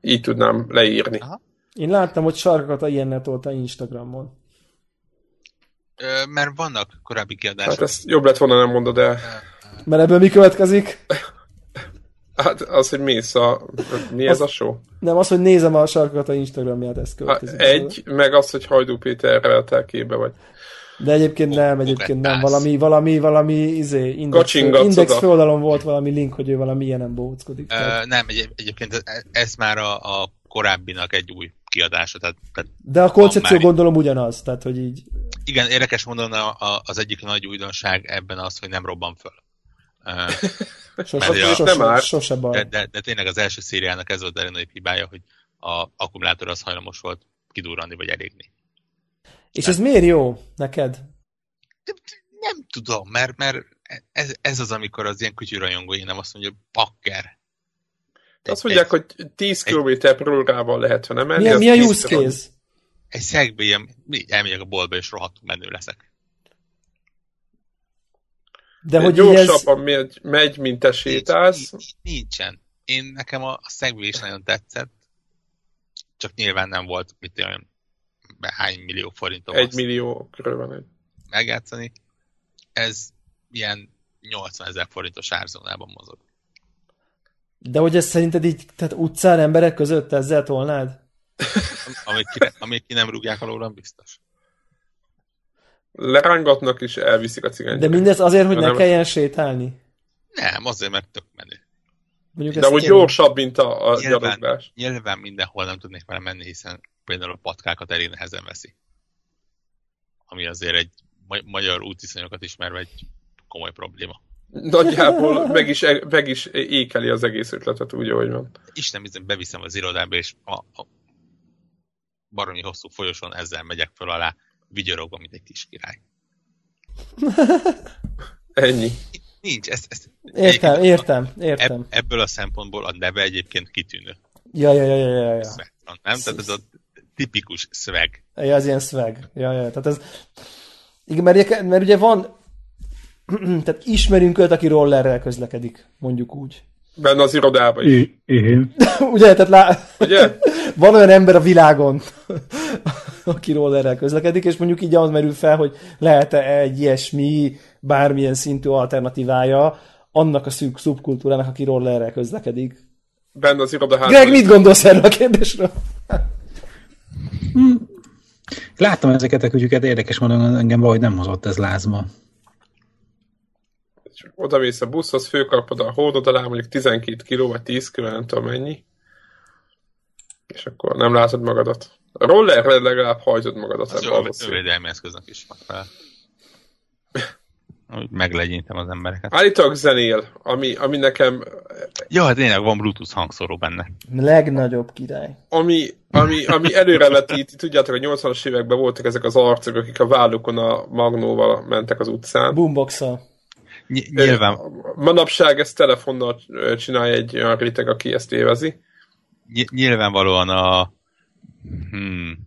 Így tudnám leírni. Aha. Én láttam, hogy sarkakat a ilyennel tolta Instagramon. Ö, mert vannak korábbi kiadások. Hát ezt jobb lett volna nem mondod el. Mert ebből mi következik? Hát az, hogy mész a... Mi ez az, a show? Nem, az, hogy nézem a sarkokat a Instagramját, ez következik. Hát egy, meg az, hogy Hajdú Péterrel képbe vagy. De egyébként nem, egyébként nem. Valami, valami, valami izé, index, index földalon volt valami link, hogy ő valami ilyenem bóckodik. Uh, nem, egy, egyébként ez már a, a korábbinak egy új kiadása. Tehát, tehát De a koncepció már... gondolom ugyanaz, tehát hogy így... Igen, érdekes mondani, az egyik nagy újdonság ebben az, hogy nem robban föl. sose, sose, sose, sose baj. De, de, de tényleg az első szériának ez volt a nagy hibája, hogy a akkumulátor az hajlamos volt kidurrani vagy elégni. És ez miért jó neked? Nem, nem tudom, mert, mert ez, ez az, amikor az ilyen kutyurajongói nem azt mondja, hogy pakker. Azt mondják, hogy 10 km per órával lehet, ha nem menni. Mi, mi a use case? Egy szegbe ilyen, elmegyek a boltba, és rohadtul menő leszek. De hogy gyorsabban ez... megy, megy, mint te sétálsz. Nincs, nincsen. Én nekem a, a Segway is nagyon tetszett, csak nyilván nem volt mit olyan hány millió forintom. Egy millió körül van egy. Megjátszani. Ez ilyen 80 ezer forintos árzónában mozog. De hogy ez szerinted így, tehát utcán emberek között ezzel tolnád? Amíg, ki, amíg ki nem rúgják alólam, biztos lerángatnak és elviszik a cigányt. De mindez azért, hogy ne nem kelljen sétálni? Nem, azért, mert tök menő. Mondjuk De hogy gyorsabb, mint a, a nyilván. Nyilván mindenhol nem tudnék vele menni, hiszen például a patkákat elég nehezen veszi. Ami azért egy magyar útiszonyokat ismerve egy komoly probléma. Nagyjából meg is, meg is ékeli az egész ötletet úgy, ahogy van. Isten, beviszem az irodába, és a, a baromi hosszú folyosón ezzel megyek föl alá, vigyorogva, mint egy kis király. Ennyi. Nincs, ezt, ezt értem, értem, értem. Ebb, ebből a szempontból a neve egyébként kitűnő. Ja, ja, ja, ja, ja. ja. nem? Tehát ez a tipikus szveg. Ja, az ilyen szveg. Ja, ja, tehát ez... Igen, mert, mert ugye van... tehát ismerünk őt, aki rollerrel közlekedik, mondjuk úgy. Benne az irodában is. Igen. Ugye, tehát lá... Ugye? van olyan ember a világon, aki rollerrel közlekedik, és mondjuk így az merül fel, hogy lehet-e egy ilyesmi, bármilyen szintű alternatívája annak a szűk szubkultúrának, aki rollerrel közlekedik. Benne az irodaházban. Greg, mit gondolsz erről a kérdésről? Hmm. Láttam ezeket a kütyüket, érdekes mondom, engem valahogy nem hozott ez lázma. Oda mész a buszhoz, főkapod a hódod alá, mondjuk 12 kg vagy 10 kg, nem tudom mennyi, és akkor nem látod magadat. A rollerre legalább hajtod magadat az ebbe a Övédelmi eszköznek is van fel. Hogy az embereket. Állítólag zenél, ami, ami nekem... Jó, hát tényleg van Bluetooth hangszóró benne. Legnagyobb király. Ami, ami, ami előrevetít, tudjátok, a 80-as években voltak ezek az arcok, akik a vállukon a magnóval mentek az utcán. boombox Ny- nyilván. Manapság ezt telefonnal csinálja egy olyan réteg, aki ezt évezi. Ny- nyilvánvalóan a hmm,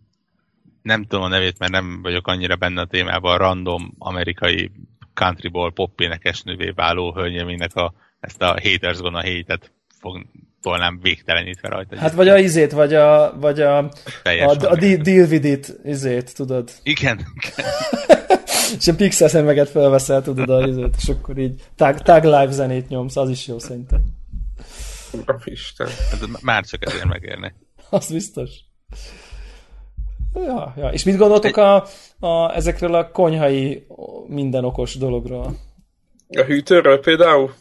nem tudom a nevét, mert nem vagyok annyira benne a témában, a random amerikai countryból pop-énekes nővé váló hölgyeménynek a, ezt a Haters Gonna Hate-et fog tolnám végtelenítve rajta. Hát vagy a izét, vagy a, vagy a, a, a, a deal with it izét, tudod. Igen. igen. és a pixel szemeget felveszel, tudod, a izét, és akkor így tag, tag live zenét nyomsz, az is jó szerintem. Isten. Hát, már csak ezért megérne. Az biztos. Ja, ja. És mit gondoltok a, a, ezekről a konyhai minden okos dologról? A hűtőről például?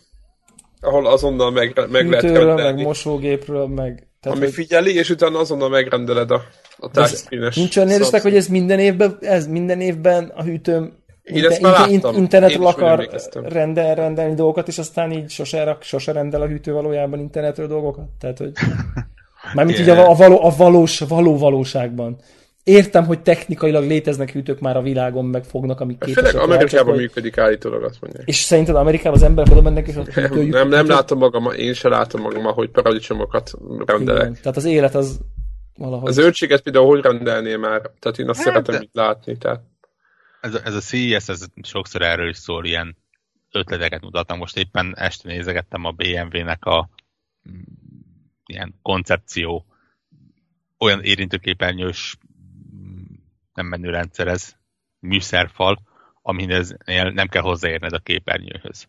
Ahol azonnal meg, meg lehet rendelni. meg mosógépről, meg... Tehát, Ami hogy... figyeli, és utána azonnal megrendeled a, a touchscreen-es. Nincs olyan hogy ez minden évben, ez minden évben a hűtőm én inter, inter, inter, internetről akar rendel, rendelni dolgokat, és aztán így sose, sose rendel a hűtő valójában internetről dolgokat? Tehát, hogy... Mármint így a, a, való, a valós, való valóságban. értem, hogy technikailag léteznek hűtők már a világon, meg fognak, amik képesek. Főleg Amerikában működik állítólag, azt mondják. És szerinted Amerikában az emberek oda mennek, és ott nem, nem, nem látom magam, én sem látom magam, hogy paradicsomokat rendelek. Igen, tehát az élet az valahogy... Az zöldséget például hogy rendelné már? Tehát én azt hát, szeretem de... látni, tehát... Ez, ez a CES, ez sokszor erről is szól, ilyen ötleteket mutatnak. Most éppen este nézegettem a BMW-nek a mm, ilyen koncepció olyan érintőképernyős nem menő rendszer ez, műszerfal, amihez nem kell hozzáérned a képernyőhöz.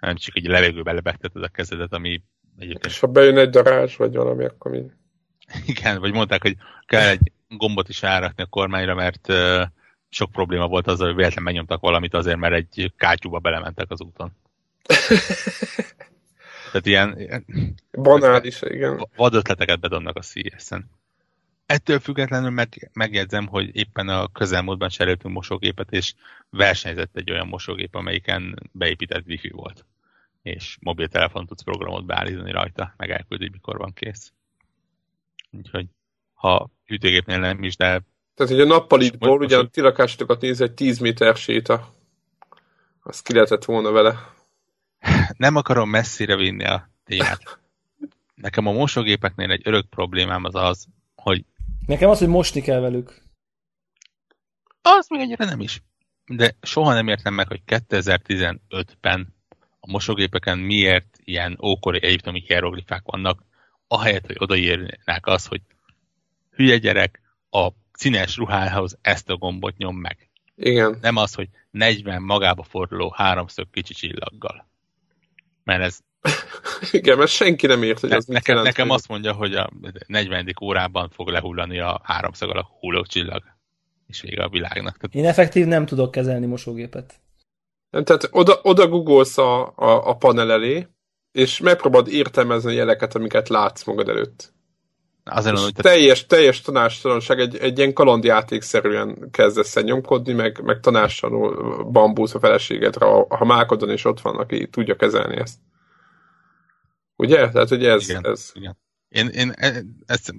Nem csak egy levegőbe lebegteted a kezedet, ami egyébként... És ha bejön egy darázs, vagy valami, akkor mi? Igen, vagy mondták, hogy kell egy gombot is árakni a kormányra, mert sok probléma volt azzal, hogy véletlenül megnyomtak valamit azért, mert egy kátyúba belementek az úton. Tehát ilyen... Banális, igen. Vad ötleteket bedobnak a CS-en. Ettől függetlenül meg, megjegyzem, hogy éppen a közelmúltban cseréltünk mosógépet, és versenyzett egy olyan mosógép, amelyiken beépített wifi volt. És mobiltelefon tudsz programot beállítani rajta, meg elküldi, mikor van kész. Úgyhogy ha ütőgépnél nem is, de... Tehát, hogy a nappalitból, ugye a tilakásokat néz, egy 10 méter séta. Azt ki lehetett volna vele. Nem akarom messzire vinni a témát. Nekem a mosógépeknél egy örök problémám az az, hogy Nekem az, hogy mosni kell velük. Az még egyre nem is. De soha nem értem meg, hogy 2015-ben a mosógépeken miért ilyen ókori egyiptomi hieroglifák vannak, ahelyett, hogy odaírnák az, hogy hülye gyerek, a színes ruhához ezt a gombot nyom meg. Igen. Nem az, hogy 40 magába forduló háromszög kicsi csillaggal. Mert ez Igen, mert senki nem ért, hogy ne, az nekem, jelent, nekem azt mondja, hogy a 40. órában fog lehullani a háromszög alak hulló csillag. És vége a világnak. Tehát... Én effektív nem tudok kezelni mosógépet. Tehát oda, oda googolsz a, a, a panel elé, és megpróbálod értelmezni a jeleket, amiket látsz magad előtt. Azért mondom, hogy teljes, teljes tanástalanság, egy, egy ilyen kalandjátékszerűen kezdesz el nyomkodni, meg, meg tanástalanul bambusz a feleségedre, ha mákodon is ott van, aki tudja kezelni ezt. Ugye? Tehát, hogy ez... Igen, ez... igen. Én, én e, ezt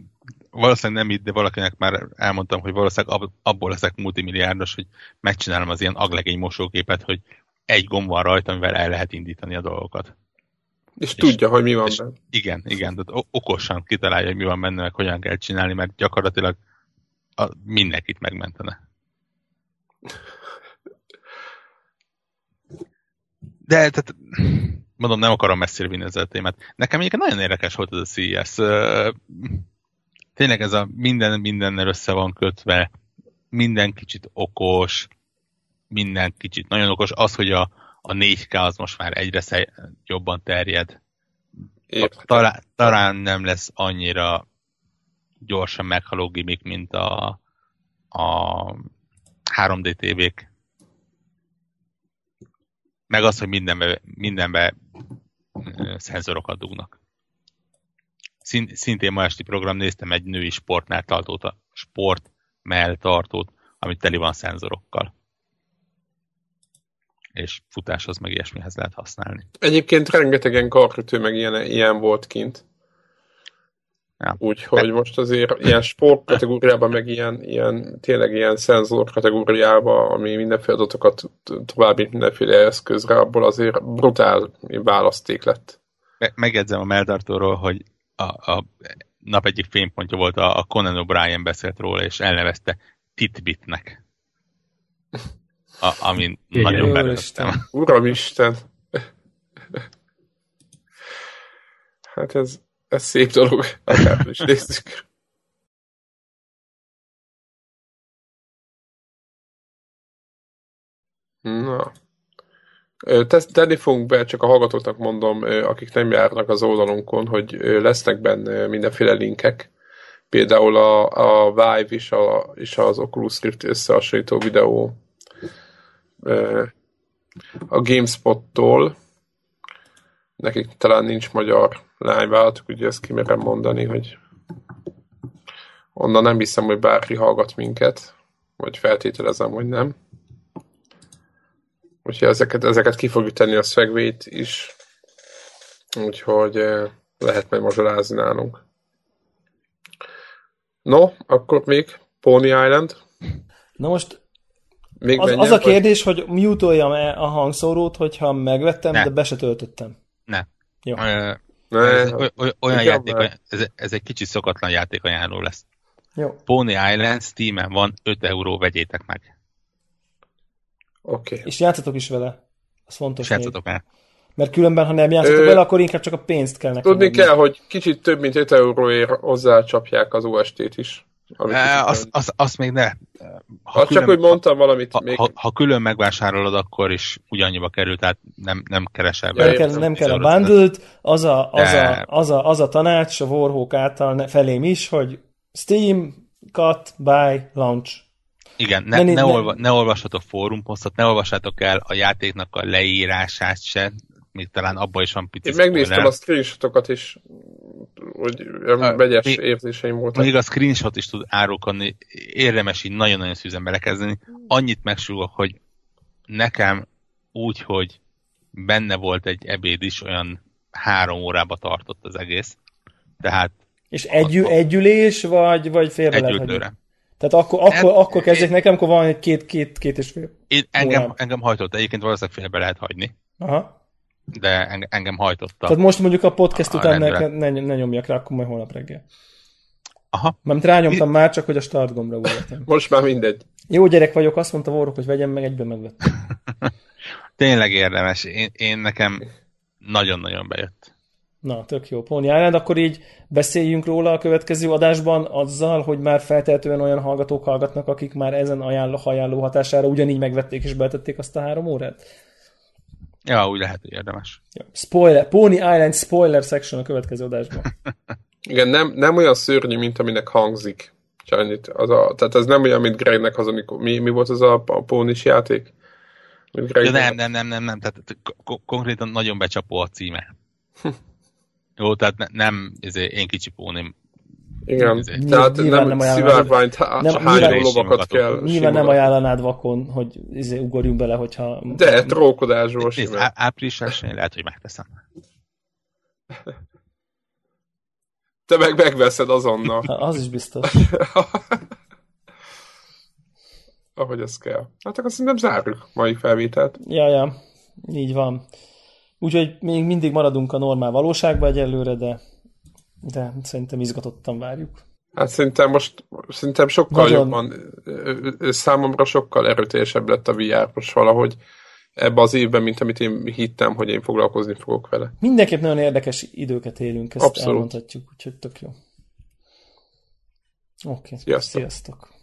valószínűleg nem itt, de valakinek már elmondtam, hogy valószínűleg abból leszek multimilliárdos, hogy megcsinálom az ilyen aglegény mosógépet, hogy egy gomb van rajta, amivel el lehet indítani a dolgokat. És, és tudja, hogy mi van benne. Igen, igen, tehát okosan kitalálja, hogy mi van benne, meg hogyan kell csinálni, mert gyakorlatilag a, mindenkit megmentene. De tehát mondom, nem akarom messzire vinni ezzel a témát. Nekem egyébként nagyon érdekes volt ez a CES. Tényleg ez a minden mindennel össze van kötve, minden kicsit okos, minden kicsit nagyon okos. Az, hogy a, a 4K az most már egyre szej, jobban terjed. Talán, talán nem lesz annyira gyorsan meghaló gimmick, mint a, a 3D tévék meg az, hogy mindenbe, mindenbe szenzorokat dugnak. Szintén ma esti program néztem egy női sportnál tartót, sport melltartót, amit teli van szenzorokkal. És futáshoz meg ilyesmihez lehet használni. Egyébként rengetegen karkötő meg ilyen, ilyen volt kint. Ja. Úgyhogy most azért ilyen sport kategóriában, meg ilyen, ilyen, tényleg ilyen szenzor kategóriában, ami mindenféle adatokat további mindenféle eszközre, abból azért brutál választék lett. Me- megjegyzem a Meldartóról, hogy a, a nap egyik fénypontja volt, a, a Conan O'Brien beszélt róla, és elnevezte Titbitnek. A, amin nagyon berögtem. Uramisten! Hát ez, ez szép dolog, akár is nézzük. Na. Tenni fogunk be, csak a hallgatóknak mondom, akik nem járnak az oldalunkon, hogy lesznek benne mindenféle linkek. Például a, a Vive és, a, és az Oculus Rift összehasonlító videó a GameSpot-tól. Nekik talán nincs magyar lányvállalatok, ugye ezt kimerem mondani, hogy onnan nem hiszem, hogy bárki hallgat minket, vagy feltételezem, hogy nem. Úgyhogy ezeket, ezeket ki fogjuk tenni a szegvét is, úgyhogy eh, lehet majd mazsolázni nálunk. No, akkor még Pony Island. Na most Még az, az a kérdés, vagy? hogy mute-oljam-e a hangszórót, hogyha megvettem, ne. de be se töltöttem. Ne. Jó. Ö, ne. Ez, olyan játék, ez, ez egy kicsit szokatlan játékajánló lesz. Jó. Pony Island Steam-en van, 5 euró, vegyétek meg. Oké. Okay. És játszatok is vele. Az fontos. És játszatok el. Mert különben, ha nem játszatok vele, akkor inkább csak a pénzt kell nekem. Tudni kell, hogy kicsit több mint 5 euróért hozzácsapják az OST-t is. E, azt, az, az még ne. Ha, külön, csak úgy mondtam valamit. Ha, még... ha, ha külön megvásárolod, akkor is ugyannyiba kerül, tehát nem, nem keresel be. Nem kell, nem kell a bundle az a, az, a, az, a, az a tanács a Warhawk által felém is, hogy Steam, cut, buy, launch. Igen, ne, ne, ne, olva, ne olvassatok fórumposztot, ne olvassátok el a játéknak a leírását se, még talán abban is van pici Én megnéztem spoiler. a screenshotokat is, hogy vegyes a, érzéseim voltak. Még a screenshot is tud árulkodni, érdemes így nagyon-nagyon szűzen belekezdeni. Annyit megsúgok, hogy nekem úgy, hogy benne volt egy ebéd is, olyan három órába tartott az egész. Tehát és egy, együlés, vagy, vagy lehet ülőre. Tehát akkor, akkor, en, akkor kezdjek nekem, akkor van egy két, két, két és fél. Én, engem, engem hajtott, egyébként valószínűleg félbe lehet hagyni. Aha de engem hajtotta. Tehát most mondjuk a podcast a után ne, ne, ne nyomjak rá, akkor majd holnap reggel. Aha. Mert rányomtam már, csak hogy a start gombra ugrottam. Most már mindegy. Jó gyerek vagyok, azt mondta Vorok, hogy vegyem meg, egyben megvettem. Tényleg érdemes. Én, én nekem nagyon-nagyon bejött. Na, tök jó. Pony Island, akkor így beszéljünk róla a következő adásban azzal, hogy már feltehetően olyan hallgatók hallgatnak, akik már ezen ajánló, ajánló hatására ugyanígy megvették és betették azt a három órát? Ja, úgy lehet, hogy érdemes. Ja. Spoiler, Pony Island spoiler section a következő adásban. Igen, nem, nem olyan szörnyű, mint aminek hangzik. Csányit. Az a, tehát ez nem olyan, mint Gregnek az, amikor, mi, mi volt az a, a pónis játék? Ja, nem, nem, nem, nem, nem, tehát konkrétan nagyon becsapó a címe. Jó, tehát ne, nem ezért én kicsi pónim igen, Nyilván, tehát nyilván nem, nem szivárványt, nem, hányó lovakat kell. Nyilván nem ajánlanád vakon, hogy izé ugorjunk bele, hogyha... De, trókodásról simán. Április elsőn lehet, hogy megteszem. Te meg megveszed azonnal. Az is biztos. Ahogy ez kell. Hát akkor szerintem zárjuk mai felvételt. Ja, ja, így van. Úgyhogy még mindig maradunk a normál valóságban egyelőre, de de szerintem izgatottan várjuk. Hát szerintem most szerintem sokkal Nagyon... jobban, számomra sokkal erőteljesebb lett a VR most valahogy ebbe az évben, mint amit én hittem, hogy én foglalkozni fogok vele. Mindenképp nagyon érdekes időket élünk, ezt Abszolút. elmondhatjuk, úgyhogy tök jó. Oké, okay. Sziasztok. Sziasztok.